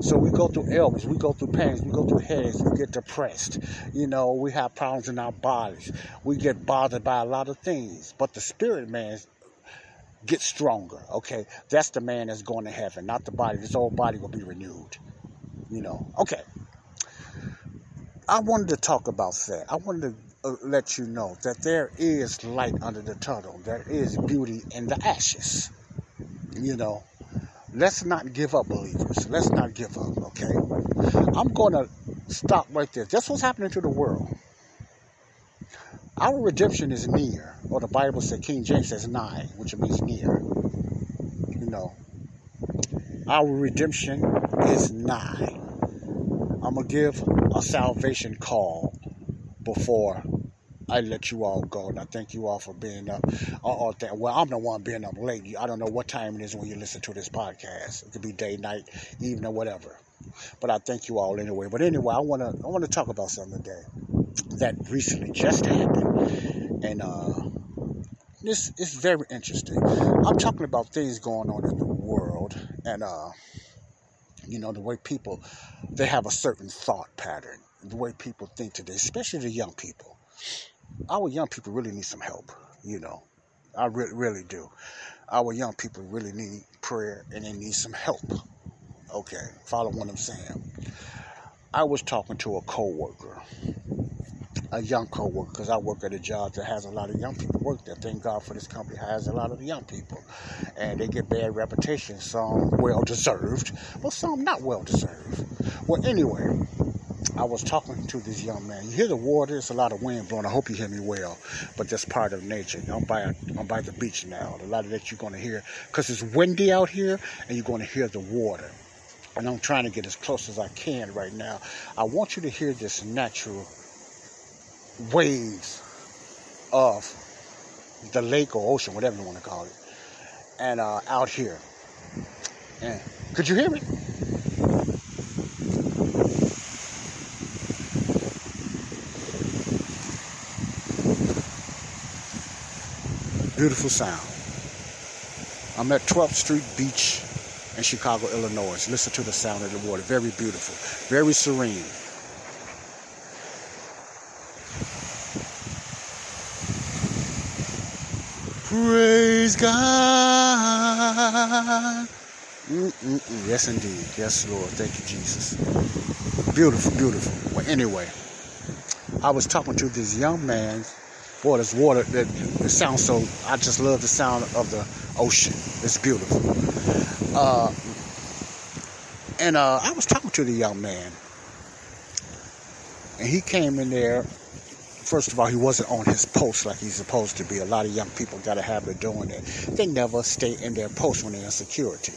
So we go through ailments, we go through pains, we go through headaches, we get depressed. You know, we have problems in our bodies. We get bothered by a lot of things. But the spirit man gets stronger. Okay, that's the man that's going to heaven, not the body. This old body will be renewed. You know. Okay. I wanted to talk about that. I wanted to uh, let you know that there is light under the tunnel. There is beauty in the ashes. You know, Let's not give up, believers. Let's not give up, okay? I'm going to stop right there. That's what's happening to the world. Our redemption is near, or the Bible says, King James says nigh, which means near. You know, our redemption is nigh. I'm going to give a salvation call before I let you all go, and I thank you all for being up. Uh, that. Well, I'm the one being up late. I don't know what time it is when you listen to this podcast. It could be day, night, evening, whatever. But I thank you all anyway. But anyway, I wanna I wanna talk about something today that recently just happened, and uh, this is very interesting. I'm talking about things going on in the world, and uh, you know the way people they have a certain thought pattern, the way people think today, especially the young people our young people really need some help, you know. I re- really do. Our young people really need prayer and they need some help. Okay, follow what I'm saying. I was talking to a coworker, a young coworker, because I work at a job that has a lot of young people work there. Thank God for this company has a lot of young people, and they get bad reputation. Some well deserved, but some not well deserved. Well, anyway, I was talking to this young man. You hear the water, it's a lot of wind blowing. I hope you hear me well, but that's part of nature. I'm by, I'm by the beach now. A lot of that you're going to hear because it's windy out here and you're going to hear the water. And I'm trying to get as close as I can right now. I want you to hear this natural waves of the lake or ocean, whatever you want to call it, and uh, out here. And could you hear me? Beautiful sound. I'm at 12th Street Beach in Chicago, Illinois. Listen to the sound of the water. Very beautiful, very serene. Praise God. Mm-mm-mm. Yes, indeed. Yes, Lord. Thank you, Jesus. Beautiful, beautiful. Well, anyway, I was talking to this young man boy, this water, that it sounds so, I just love the sound of the ocean. It's beautiful. Uh, and uh, I was talking to the young man, and he came in there first of all, he wasn't on his post like he's supposed to be. A lot of young people got a habit of doing it. They never stay in their post when they're in security.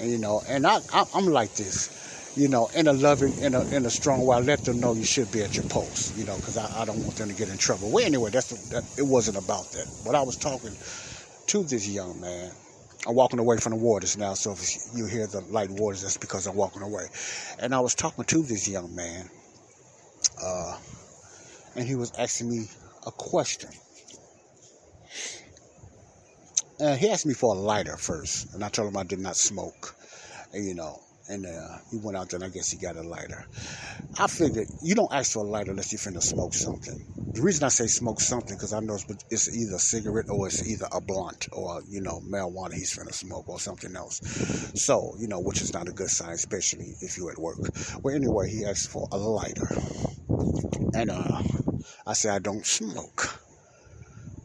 And, you know, and I, I, I'm like this you know, in a loving, in a in a strong way. I let them know you should be at your post, you know, because I, I don't want them to get in trouble. Well, anyway, that's that, it wasn't about that. But I was talking to this young man. I'm walking away from the waters now, so if you hear the light waters, that's because I'm walking away. And I was talking to this young man, uh, and he was asking me a question. And he asked me for a lighter first, and I told him I did not smoke, you know and uh, he went out there and I guess he got a lighter. I figured you don't ask for a lighter unless you're finna smoke something. The reason I say smoke something because I know it's, it's, either a cigarette or it's either a blunt or you know marijuana he's finna smoke or something else. So you know which is not a good sign, especially if you're at work. Well, anyway, he asked for a lighter, and uh, I said I don't smoke.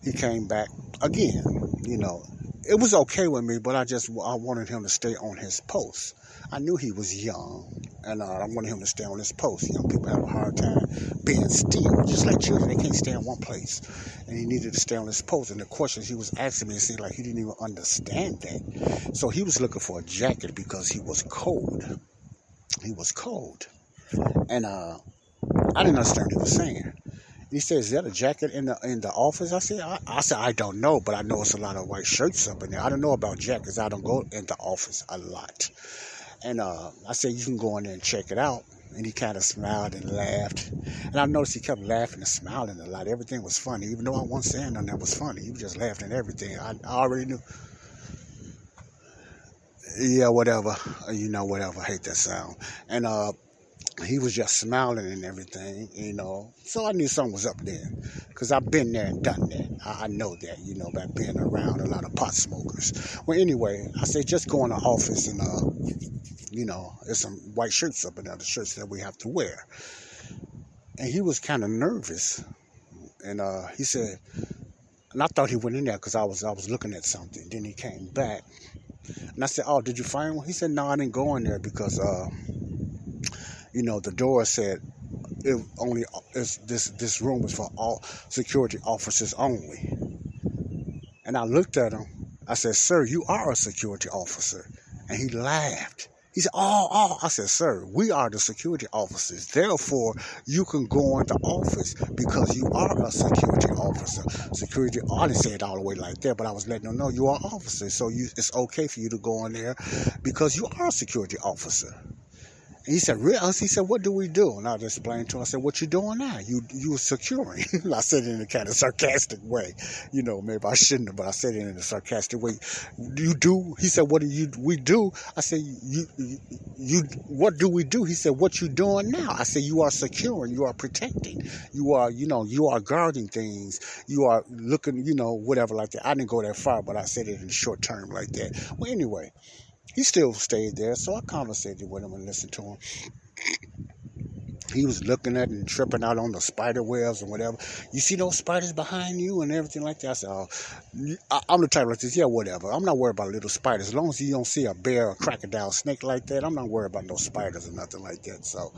He came back again, you know. It was okay with me, but I just I wanted him to stay on his post. I knew he was young, and uh, I wanted him to stay on his post. Young people have a hard time being still, just like children. They can't stay in one place, and he needed to stay on his post. And the questions he was asking me, seemed like he didn't even understand that. So he was looking for a jacket because he was cold. He was cold, and uh, I didn't understand what he was saying. He said, "Is that a jacket in the in the office?" I said, I, I, said I don't know, but I know it's a lot of white shirts up in there. I don't know about jackets. I don't go in the office a lot." And uh, I said, you can go in there and check it out. And he kind of smiled and laughed. And I noticed he kept laughing and smiling a lot. Everything was funny. Even though I wasn't saying nothing that was funny, he was just laughing at everything. I, I already knew. Yeah, whatever. You know, whatever. I hate that sound. And uh, he was just smiling and everything, you know. So I knew something was up there because I've been there and done that. I, I, know that, you know, by being around a lot of pot smokers. Well, anyway, I said just go in the office and, uh, you know, there's some white shirts up in there, the shirts that we have to wear. And he was kind of nervous. And uh, he said, and I thought he went in there because I was I was looking at something. Then he came back, and I said, "Oh, did you find one?" He said, "No, I didn't go in there because." Uh, you know, the door said it only this this room is for all security officers only. And I looked at him. I said, "Sir, you are a security officer," and he laughed. He said, "Oh, oh." I said, "Sir, we are the security officers. Therefore, you can go into office because you are a security officer. Security. Oh, I didn't say it all the way like that, but I was letting them know you are officers. So you, it's okay for you to go in there because you are a security officer." He said, "Real?" He said, "What do we do?" And I just explained to him. I said, "What you doing now? You you securing?" I said it in a kind of sarcastic way. You know, maybe I shouldn't have, but I said it in a sarcastic way. You do? He said, "What do you we do?" I said, "You you, you what do we do?" He said, "What you doing now?" I said, "You are securing. You are protecting. You are you know you are guarding things. You are looking you know whatever like that." I didn't go that far, but I said it in short term like that. Well, anyway he still stayed there, so I conversated with him and listened to him. He was looking at and tripping out on the spider webs and whatever. You see those spiders behind you and everything like that. I said, oh, I'm the type like this. Yeah, whatever. I'm not worried about little spiders. As long as you don't see a bear or crocodile snake like that, I'm not worried about no spiders or nothing like that. So,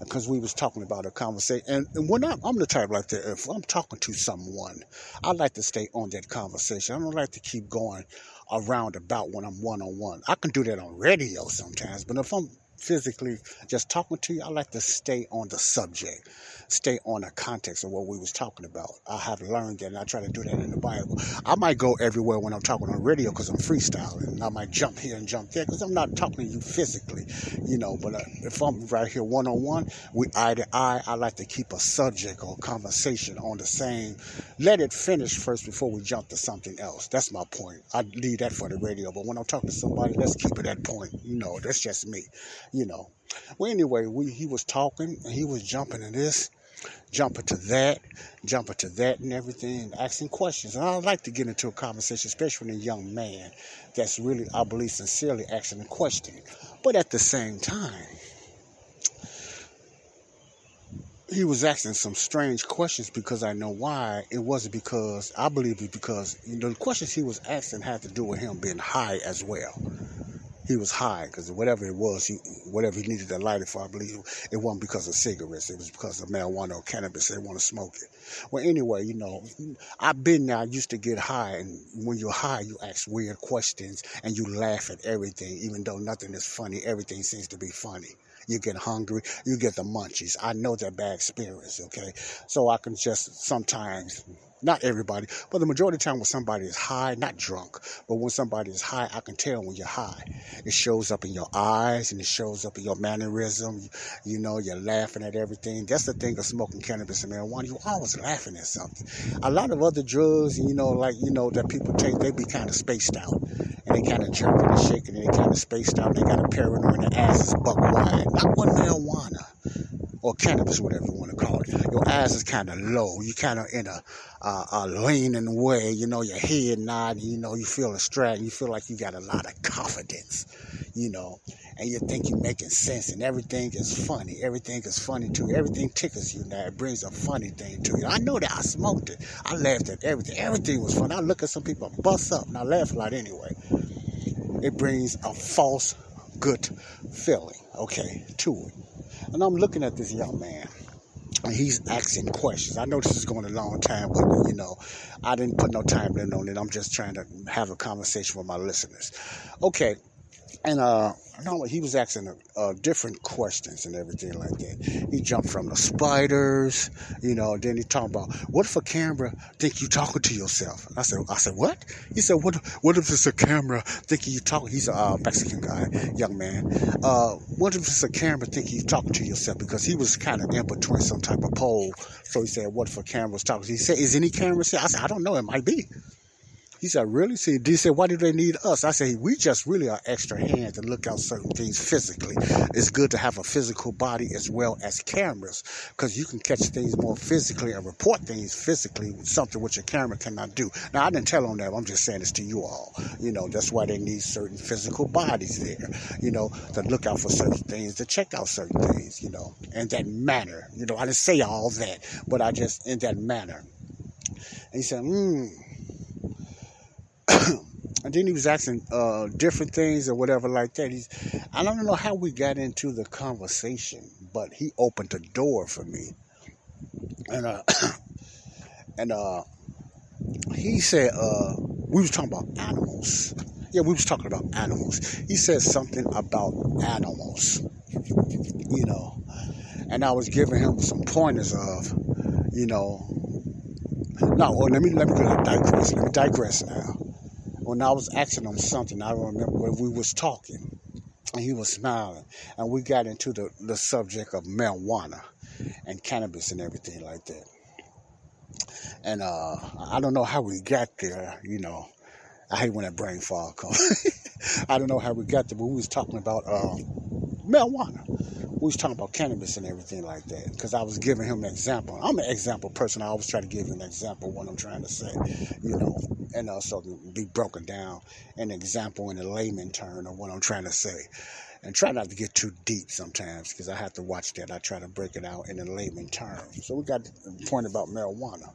because we was talking about a conversation, and, and when I'm, I'm the type like that, if I'm talking to someone, I like to stay on that conversation. I don't like to keep going around about when I'm one on one. I can do that on radio sometimes, but if I'm physically just talking to you, I like to stay on the subject, stay on the context of what we was talking about. I have learned that, and I try to do that in the Bible. I might go everywhere when I'm talking on radio because I'm freestyling, and I might jump here and jump there because I'm not talking to you physically, you know. But uh, if I'm right here one on one, we eye to eye, I like to keep a subject or conversation on the same. Let it finish first before we jump to something else. That's my point. I leave that for the radio, but when I'm talking to somebody, let's keep it at point. You know, that's just me you know. Well, anyway, we he was talking and he was jumping to this, jumping to that, jumping to that, and everything, asking questions. And I like to get into a conversation, especially with a young man that's really, I believe, sincerely asking a question. But at the same time, he was asking some strange questions because I know why. It wasn't because I believe it because you know the questions he was asking had to do with him being high as well he was high because whatever it was, he, whatever he needed to light it for, I believe it wasn't because of cigarettes. It was because of marijuana or cannabis. They want to smoke it. Well, anyway, you know, I've been there. I used to get high, and when you're high, you ask weird questions and you laugh at everything, even though nothing is funny. Everything seems to be funny. You get hungry, you get the munchies. I know that bad experience, okay? So I can just sometimes not everybody, but the majority of the time when somebody is high, not drunk, but when somebody is high, I can tell when you're high. It shows up in your eyes and it shows up in your mannerism. You, you know, you're laughing at everything. That's the thing of smoking cannabis and marijuana. You're always laughing at something. A lot of other drugs, you know, like, you know, that people take, they be kind of spaced out. And they kind of jerking and shaking and they kind of spaced out. They got a paranoid and their ass is buck wide. Not one marijuana or cannabis, whatever you want to call it. Your eyes is kind of low. You kind of in a, uh, a leaning way. You know, your head nodding. You know, you feel a stride. You feel like you got a lot of confidence. You know, and you think you're making sense, and everything is funny. Everything is funny to you. Everything tickles you now. It brings a funny thing to you. I know that I smoked it. I laughed at everything. Everything was fun. I look at some people I bust up, and I laugh a lot anyway. It brings a false good feeling, okay, to it. And I'm looking at this young man, and he's asking questions. I know this is going a long time, but you know, I didn't put no time limit on it. I'm just trying to have a conversation with my listeners. Okay, and uh, no, he was asking uh, different questions and everything like that. He jumped from the spiders, you know. Then he talked about what if a camera think you talking to yourself? I said, I said what? He said, what? What if it's a camera thinking you talking? He's a uh, Mexican guy, young man. Uh, what if it's a camera thinking you talking to yourself? Because he was kind of in between some type of pole. So he said, what if a camera was talking? He said, is any camera? I said, I don't know. It might be. He said, really? See, he said, why do they need us? I said, we just really are extra hands to look out certain things physically. It's good to have a physical body as well as cameras because you can catch things more physically and report things physically, something which a camera cannot do. Now, I didn't tell on that. I'm just saying this to you all. You know, that's why they need certain physical bodies there, you know, to look out for certain things, to check out certain things, you know, in that manner. You know, I didn't say all that, but I just, in that manner. And he said, hmm and then he was asking uh, different things or whatever like that. He's, I don't know how we got into the conversation, but he opened the door for me, and uh, and uh, he said uh, we was talking about animals. Yeah, we was talking about animals. He said something about animals, you know, and I was giving him some pointers of, you know. No, well, let me let me digress. Let me digress now when I was asking him something, I don't remember we was talking, and he was smiling, and we got into the, the subject of marijuana and cannabis and everything like that. And uh, I don't know how we got there, you know. I hate when that brain fog comes. I don't know how we got there, but we was talking about uh, marijuana we was talking about cannabis and everything like that because I was giving him an example. I'm an example person. I always try to give an example what I'm trying to say, you know, and also be broken down an example in a layman term of what I'm trying to say. And try not to get too deep sometimes because I have to watch that. I try to break it out in a layman term. So we got the point about marijuana.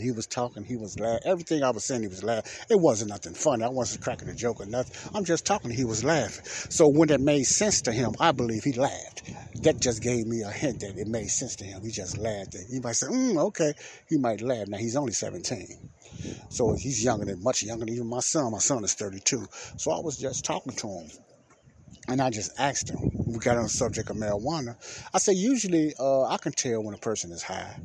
and he was talking, he was laughing. Everything I was saying, he was laughing. It wasn't nothing funny. I wasn't cracking a joke or nothing. I'm just talking, he was laughing. So when it made sense to him, I believe he laughed. That just gave me a hint that it made sense to him. He just laughed. He might say, mm, okay. He might laugh. Now, he's only 17. So he's younger than, much younger than even my son. My son is 32. So I was just talking to him. And I just asked him, we got on the subject of marijuana. I said, usually uh, I can tell when a person is high.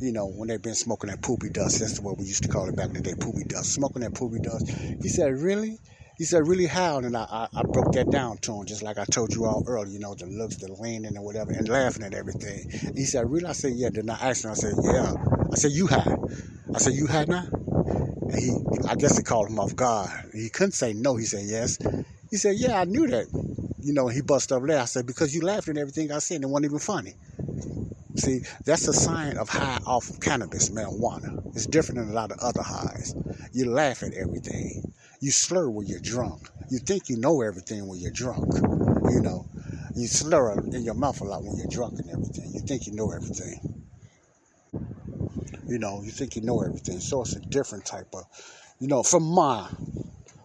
You know, when they've been smoking that poopy dust. That's what we used to call it back in the day, poopy dust. Smoking that poopy dust. He said, really? He said, really how? And I, I, I, broke that down to him, just like I told you all earlier, you know, the looks, the leaning and whatever, and laughing at everything. He said, really? I said, yeah. Then I asked him, I said, yeah. I said, you high? I said, you high now? And he, I guess he called him off guard. He couldn't say no. He said, yes. He said, yeah, I knew that you know, he bust up there. I said, because you laughed at everything I said and it wasn't even funny. See, that's a sign of high off of cannabis, marijuana. It's different than a lot of other highs. You laugh at everything. You slur when you're drunk. You think you know everything when you're drunk. You know, you slur in your mouth a lot when you're drunk and everything. You think you know everything. You know, you think you know everything. So it's a different type of, you know, from my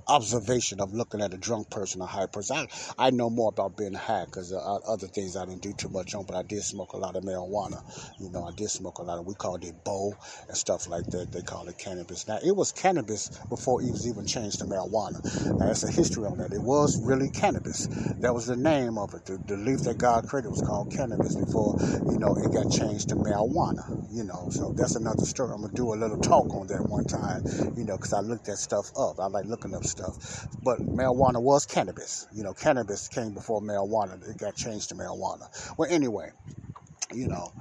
observation of looking at a drunk person, a high person. I, I know more about being high because uh, other things I didn't do too much on, but I did smoke a lot of marijuana. You know, I did smoke a lot of, we called it bowl and stuff like that. They call it cannabis. Now, it was cannabis before it was even changed to marijuana. Now, there's a history on that. It was really cannabis. That was the name of it. The, the leaf that God created was called cannabis before, you know, it got changed to marijuana, you know. So that's another story. I'm going to do a little talk on that one time, you know, because I looked that stuff up. I like looking up stuff. But marijuana was cannabis. You know, cannabis came before marijuana. It got changed to marijuana. Well, anyway, you know,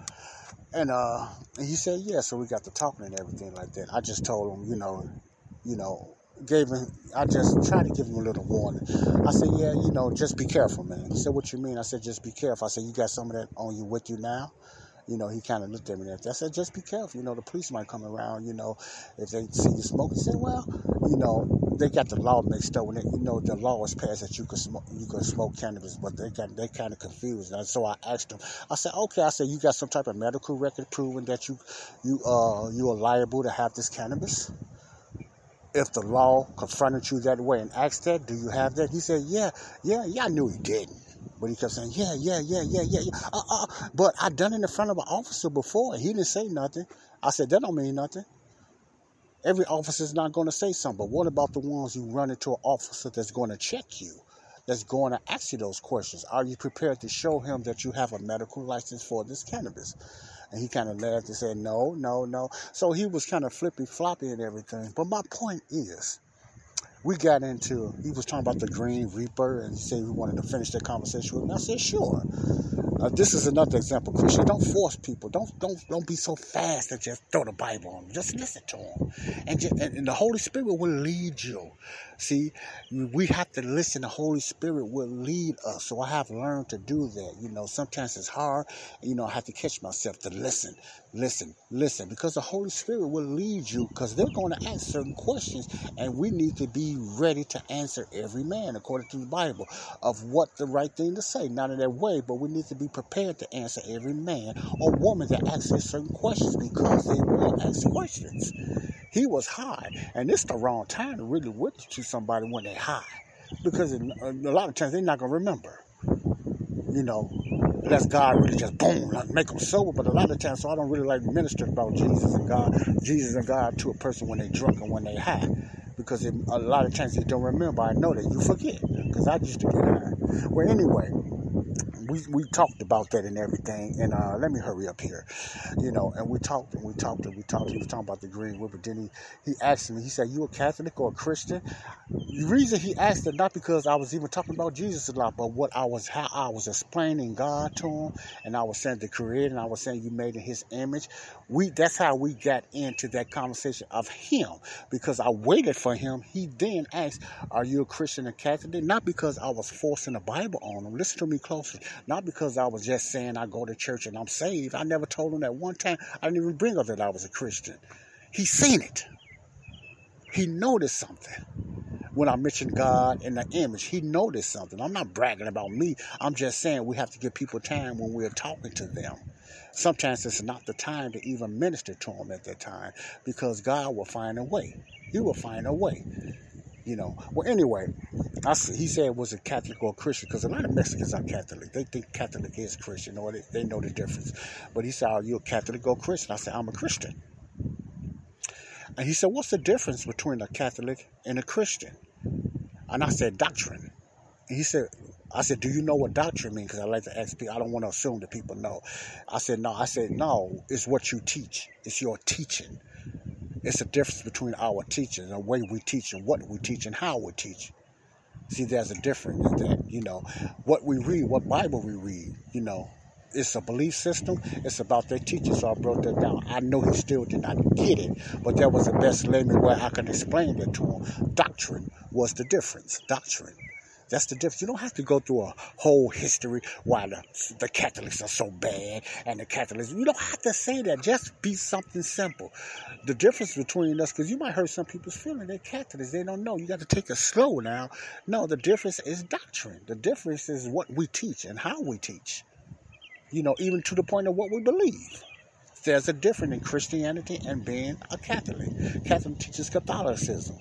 and uh, and he said, yeah. So we got to talking and everything like that. I just told him, you know, you know, gave him. I just tried to give him a little warning. I said, yeah, you know, just be careful, man. He said, what you mean? I said, just be careful. I said, you got some of that on you with you now you know, he kind of looked at me and I said, just be careful. You know, the police might come around, you know, if they see you smoking. He said, well, you know, they got the law mixed up when they, you know, the law was passed that you could smoke, you could smoke cannabis, but they got, they kind of confused. And so I asked them, I said, okay, I said, you got some type of medical record proving that you, you, uh, you are liable to have this cannabis? if the law confronted you that way and asked that, do you have that? He said, yeah, yeah, yeah, I knew he didn't. But he kept saying, yeah, yeah, yeah, yeah, yeah, yeah. Uh, uh, but I done it in front of an officer before, and he didn't say nothing. I said, that don't mean nothing. Every officer is not going to say something. But what about the ones you run into an officer that's going to check you, that's going to ask you those questions? Are you prepared to show him that you have a medical license for this cannabis? And he kind of laughed and said, no, no, no. So he was kind of flippy floppy and everything. But my point is, we got into, he was talking about the Green Reaper and he said he wanted to finish that conversation with me. I said, sure. Uh, this is another example, Christian. Don't force people. Don't don't don't be so fast that just throw the Bible on them. Just listen to them, and, just, and, and the Holy Spirit will lead you. See, we have to listen. The Holy Spirit will lead us. So I have learned to do that. You know, sometimes it's hard. You know, I have to catch myself to listen, listen, listen, because the Holy Spirit will lead you. Because they're going to ask certain questions, and we need to be ready to answer every man according to the Bible of what the right thing to say. Not in that way, but we need to be prepared to answer every man or woman that asks certain questions because they will ask questions. He was high, and it's the wrong time to really witness to somebody when they're high because a lot of times they're not to remember. You know, unless God really just boom, make them sober. But a lot of times, so I don't really like ministering about Jesus and God, Jesus and God to a person when they're drunk and when they're high, because it, a lot of times they don't remember. I know that you forget because I used to get high. Well, anyway, we, we talked about that and everything. And uh, let me hurry up here, you know. And we talked and we talked and we talked. He was talking about the Green River. Then he, he asked me, he said, You a Catholic or a Christian? The reason he asked it, not because I was even talking about Jesus a lot, but what I was, how I was explaining God to him. And I was saying the Creator, and I was saying you made in his image. We That's how we got into that conversation of him because I waited for him. He then asked, Are you a Christian or Catholic? Not because I was forcing the Bible on him. Listen to me closely. Not because I was just saying I go to church and I'm saved. I never told him that one time. I didn't even bring up that I was a Christian. He seen it. He noticed something. When I mentioned God in the image, he noticed something. I'm not bragging about me. I'm just saying we have to give people time when we're talking to them. Sometimes it's not the time to even minister to them at that time because God will find a way. He will find a way. You know. Well, anyway, I, he said it was a Catholic or a Christian because a lot of Mexicans are Catholic. They think Catholic is Christian or they, they know the difference. But he said, Are you a Catholic or Christian? I said, I'm a Christian. And he said, What's the difference between a Catholic and a Christian? And I said, Doctrine. And he said, I said, Do you know what doctrine means? Because I like to ask people, I don't want to assume that people know. I said, No. I said, No, it's what you teach, it's your teaching. It's a difference between our teaching, the way we teach, and what we teach, and how we teach. See, there's a difference that, you know, what we read, what Bible we read, you know, it's a belief system. It's about their teaching. So I broke that down. I know he still did not get it, but that was the best layman way I can explain it to him. Doctrine was the difference. Doctrine. That's the difference. You don't have to go through a whole history why the, the Catholics are so bad and the Catholics. You don't have to say that. Just be something simple. The difference between us, because you might hurt some people's feelings. They're Catholics. They don't know. You got to take it slow now. No, the difference is doctrine. The difference is what we teach and how we teach you know, even to the point of what we believe. There's a difference in Christianity and being a Catholic. Catholic teaches Catholicism.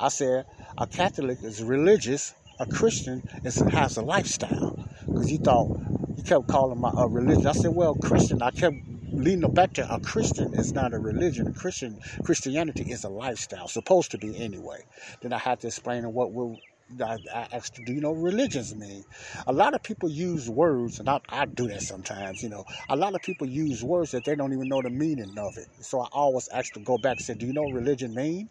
I said a Catholic is religious, a Christian is, has a lifestyle. Because you thought, you kept calling my a religion. I said, well, Christian, I kept leading back to a Christian is not a religion. A Christian Christianity is a lifestyle, supposed to be anyway. Then I had to explain what we I, I asked, do you know religions mean? A lot of people use words, and I, I do that sometimes, you know. A lot of people use words that they don't even know the meaning of it. So I always ask to go back and say, do you know what religion mean?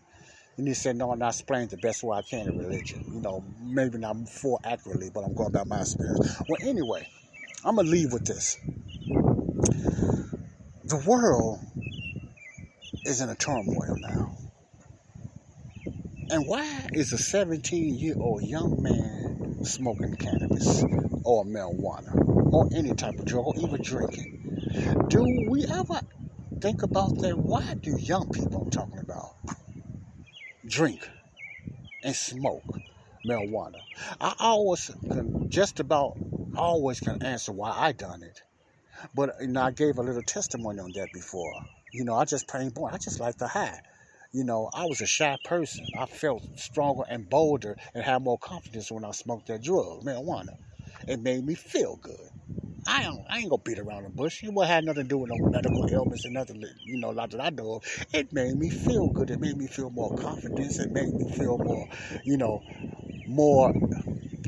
And he said, no, and I'm not explaining the best way I can in religion. You know, maybe not full accurately, but I'm going by my experience. Well, anyway, I'm going to leave with this. The world is in a turmoil now. And why is a 17 year old young man smoking cannabis or marijuana or any type of drug or even drinking? Do we ever think about that? Why do young people I'm talking about drink and smoke marijuana? I always can just about always can answer why I done it. But you know, I gave a little testimony on that before. You know, I just plain born. I just like the hide you know, I was a shy person. I felt stronger and bolder and had more confidence when I smoked that drug, marijuana. It made me feel good. I don't, I ain't gonna beat around the bush. It had nothing to do with no medical ailments and nothing, you know, like that I know of. It made me feel good. It made me feel more confidence. It made me feel more, you know, more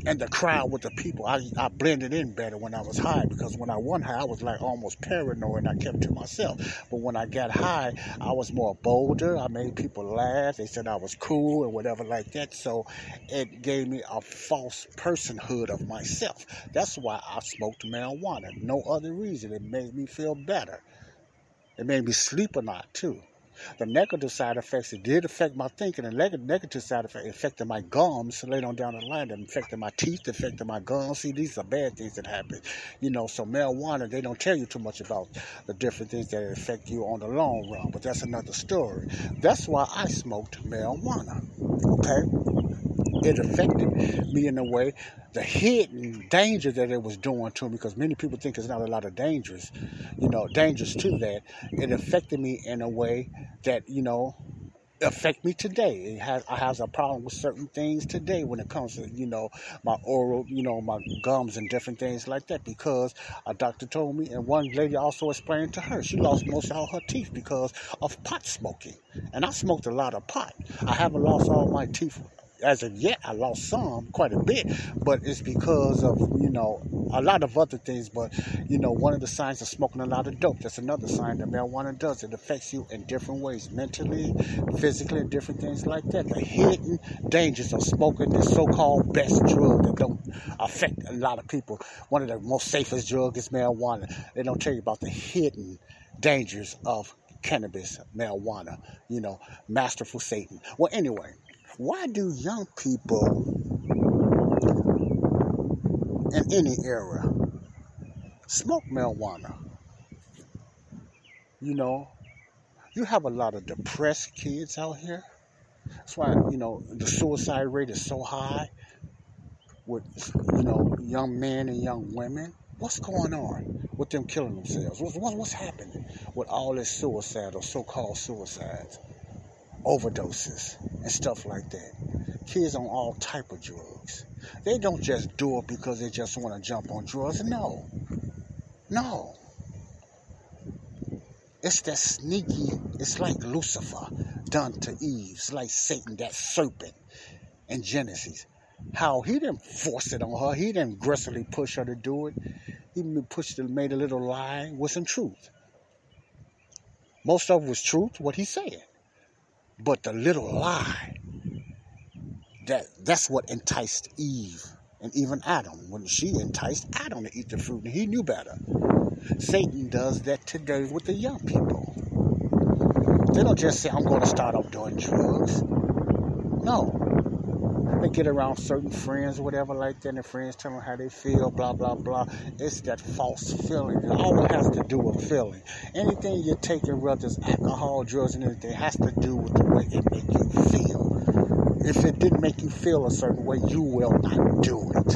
and the crowd with the people. I, I blended in better when I was high because when I went high, I was like almost paranoid and I kept to myself. But when I got high, I was more bolder. I made people laugh. They said I was cool and whatever like that. So it gave me a false personhood of myself. That's why I smoked marijuana. No other reason. It made me feel better. It made me sleep a lot too. The negative side effects, it did affect my thinking. The negative side effect affected my gums later on down the line. It affected my teeth, affected my gums. See, these are bad things that happen. You know, so marijuana, they don't tell you too much about the different things that affect you on the long run, but that's another story. That's why I smoked marijuana. Okay? It affected me in a way. The hidden danger that it was doing to me, because many people think it's not a lot of dangers, you know, dangers to that. It affected me in a way that, you know, affect me today. It has I have a problem with certain things today when it comes to you know my oral, you know my gums and different things like that because a doctor told me, and one lady also explained to her she lost most of all her teeth because of pot smoking, and I smoked a lot of pot. I haven't lost all my teeth as of yet, I lost some, quite a bit, but it's because of, you know, a lot of other things. But, you know, one of the signs of smoking a lot of dope, that's another sign that marijuana does. It affects you in different ways, mentally, physically, and different things like that. The hidden dangers of smoking this so called best drug that don't affect a lot of people. One of the most safest drugs is marijuana. They don't tell you about the hidden dangers of cannabis, marijuana, you know, masterful Satan. Well, anyway, why do young people in any era smoke marijuana? You know, you have a lot of depressed kids out here. That's why, you know, the suicide rate is so high with, you know, young men and young women. What's going on with them killing themselves? What's, what's happening with all this suicide or so-called suicides, overdoses, and stuff like that? Kids on all type of drugs. They don't just do it because they just want to jump on drugs. No, no. It's that sneaky. It's like Lucifer done to Eve. It's like Satan, that serpent in Genesis how he didn't force it on her. He didn't aggressively push her to do it. He pushed it, made a little lie with some truth. Most of it was truth, what he said. But the little lie, that that's what enticed Eve and even Adam when she enticed Adam to eat the fruit and he knew better. Satan does that today with the young people. They don't just say, I'm going to start off doing drugs. No, they get around certain friends or whatever like that, and the friends tell them how they feel, blah, blah, blah. It's that false feeling. It all has to do with feeling. Anything you're taking, whether it's alcohol, drugs, and anything, has to do with the way it makes you feel. If it didn't make you feel a certain way, you will not do it.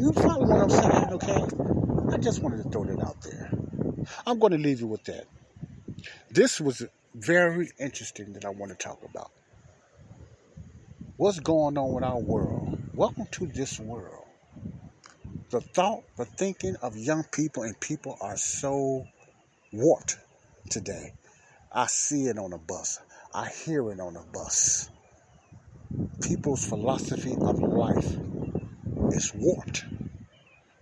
You follow what I'm saying, okay? I just wanted to throw that out there. I'm going to leave you with that. This was very interesting that I want to talk about what's going on with our world. Welcome to this world. The thought, the thinking of young people and people are so warped today. I see it on a bus. I hear it on a bus. People's philosophy of life is warped.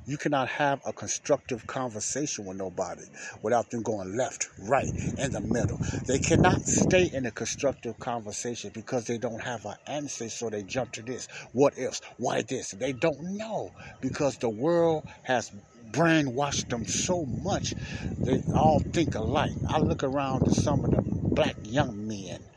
You cannot have a constructive conversation with nobody without them going left, right, in the middle. They cannot stay in a constructive conversation because they don't have an answer, so they jump to this. What ifs? Why this? They don't know because the world has brainwashed them so much they all think alike. I look around to some of the black young men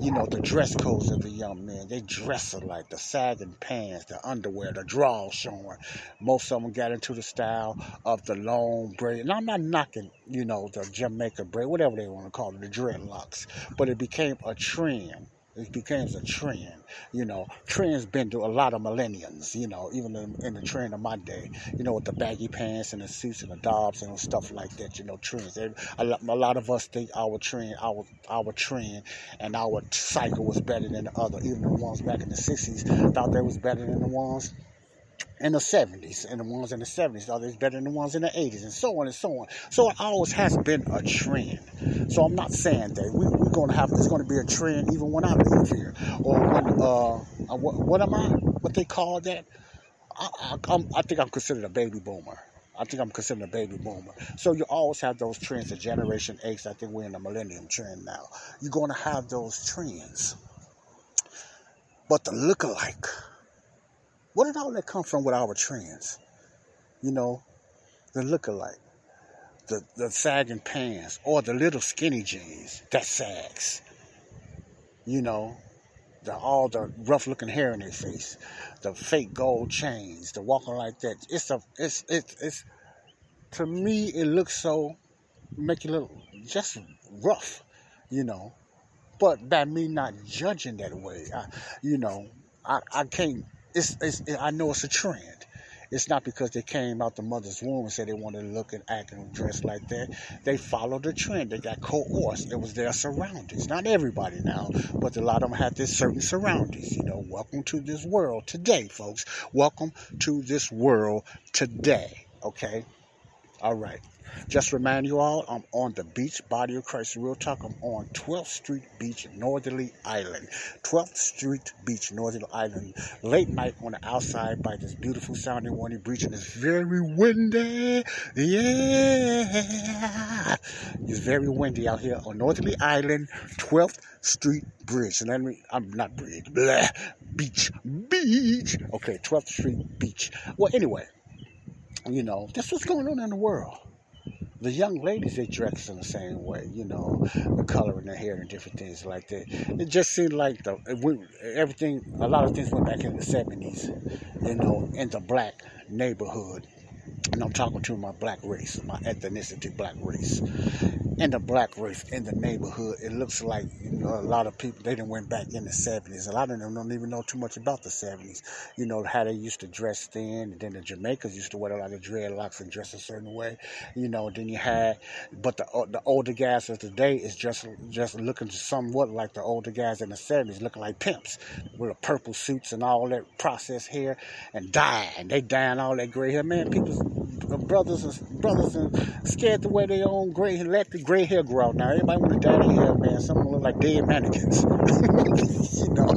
you know, the dress codes of the young men. They dress alike, the sagging pants, the underwear, the drawers showing. Most of them got into the style of the long braid. And I'm not knocking, you know, the Jamaica braid, whatever they want to call it, the dreadlocks. But it became a trend it becomes a trend. You know, trends been to a lot of millenniums. You know, even in, in, the trend of my day. You know, with the baggy pants and the suits and the dobs and stuff like that. You know, trends. A, a lot of us think our trend, our our trend, and our cycle was better than the other. Even the ones back in the '60s thought they was better than the ones in the 70s, and the ones in the 70s are better than the ones in the 80s, and so on and so on. So it always has been a trend. So I'm not saying that we, are going to have it's going to be a trend even when I leave here, or when uh, uh what, what am I? What they call that? I, I, I think I'm considered a baby boomer. I think I'm considered a baby boomer. So you always have those trends. The Generation X, I think we're in the millennium trend now. You're going to have those trends. But the look-alike, where did all that come from with our trends? You know, the look-alike, the, the sagging pants, or the little skinny jeans that sags. You know, the, all the rough-looking hair in their face, the fake gold chains, the walking like that. It's a, it's, it's, it's. To me, it looks so, make you look just rough, you know. But by me not judging that way, I, you know, I, I can't it's, it's, I know it's a trend. It's not because they came out the mother's womb and said they wanted to look and act and dress like that. They followed the trend. They got coerced. It was their surroundings. Not everybody now, but a lot of them had this certain surroundings. You know, welcome to this world today, folks. Welcome to this world today. Okay? All right. Just remind you all, I'm on the beach, Body of Christ Real Talk. I'm on 12th Street Beach, Northerly Island. 12th Street Beach, Northerly Island. Late night on the outside by this beautiful sounding warning beach, and it's very windy. Yeah. It's very windy out here on Northerly Island, 12th Street Bridge. And let me, I'm not bridge, blah, beach, beach. Okay, 12th Street Beach. Well, anyway, you know, that's what's going on in the world the young ladies they dress in the same way, you know, the color in their hair and different things like that. It just seemed like the went, everything, a lot of things went back in the seventies, you know, in the black neighborhood. And I'm talking to my black race, my ethnicity black race. In the black race in the neighborhood, it looks like you know a lot of people they didn't went back in the 70s. A lot of them don't even know too much about the 70s. You know how they used to dress then, and then the Jamaicans used to wear a lot of dreadlocks and dress a certain way. You know, then you had, but the uh, the older guys of today is just just looking somewhat like the older guys in the 70s, looking like pimps with the purple suits and all that processed hair and dye, and they dyeing all that gray hair. Man, people Uh, brothers and brothers and scared to wear their own gray let the gray hair grow out now. Everybody want to dye their hair, man. Some look like dead mannequins. you know,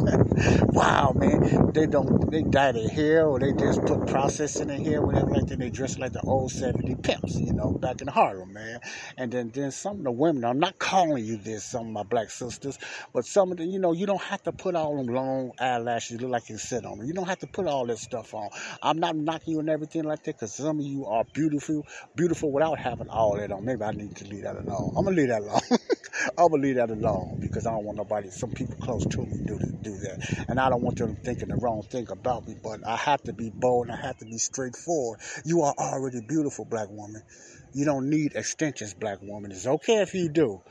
wow, man. They don't they dye their hair or they just put process in their hair, whatever like that. They dress like the old 70 pimps, you know, back in Harlem, man. And then then some of the women, I'm not calling you this, some of my black sisters, but some of the, you know, you don't have to put all them long eyelashes, look like you sit on them. You don't have to put all that stuff on. I'm not knocking you and everything like that because some of you are beautiful, beautiful without having all that on. Maybe I need to leave that alone. I'm gonna leave that alone. I'm gonna leave that alone because I don't want nobody, some people close to me, do do that, and I don't want them thinking the wrong thing about me. But I have to be bold and I have to be straightforward. You are already beautiful, black woman. You don't need extensions, black woman. It's okay if you do,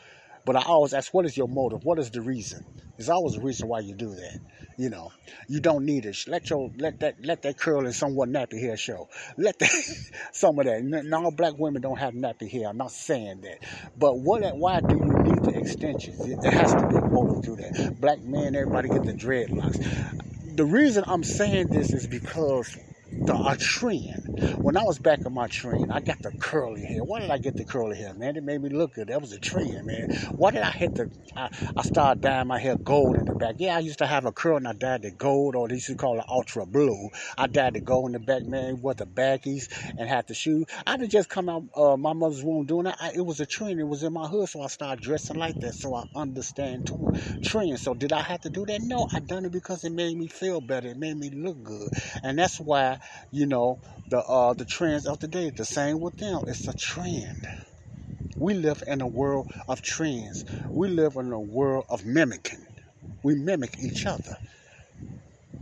but I always ask, what is your motive? What is the reason? There's always a reason why you do that. You know, you don't need it. Let your let that let that curl and somewhat nappy hair show. Let that some of that. No, black women don't have nappy hair. I'm not saying that, but what? Why do you need the extensions? It, has to be a motive that. Black men, everybody get the dreadlocks. The reason I'm saying this is because the a trend. When I was back in my train, I got the curly hair. Why did I get the curly hair, man? It made me look good. That was a trend, man. Why did I hit the? I, I started dyeing my hair gold in the back. Yeah, I used to have a curl and I dyed it gold, or they used to call it ultra blue. I dyed it gold in the back, man. What the baggies and had the shoes. I didn't just come out uh, my mother's womb doing that. I, it was a trend. It was in my hood, so I started dressing like that. So I understand trends. So did I have to do that? No, I done it because it made me feel better. It made me look good, and that's why you know, the uh, the trends of the day. The same with them. It's a trend. We live in a world of trends. We live in a world of mimicking. We mimic each other.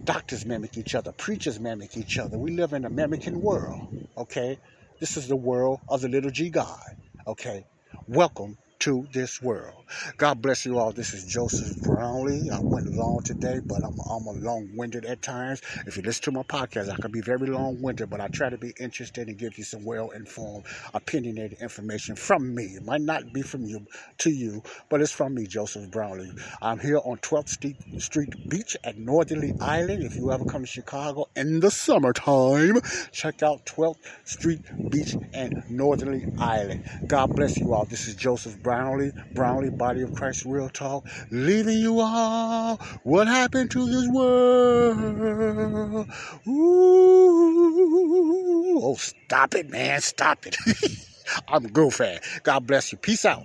Doctors mimic each other. Preachers mimic each other. We live in a mimicking world. Okay? This is the world of the little G God. Okay? Welcome to this world. God bless you all. This is Joseph Brownlee. I went long today, but I'm, I'm a long-winded at times. If you listen to my podcast, I can be very long-winded, but I try to be interested and give you some well-informed, opinionated information from me. It might not be from you to you, but it's from me, Joseph Brownlee. I'm here on 12th Street, Street Beach at Northerly Island. If you ever come to Chicago in the summertime, check out 12th Street Beach and Northerly Island. God bless you all. This is Joseph Brownlee, Brownlee Body of Christ Real Talk, leaving you all. What happened to this world? Ooh. Oh, stop it, man. Stop it. I'm goofy. God bless you. Peace out.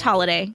holiday.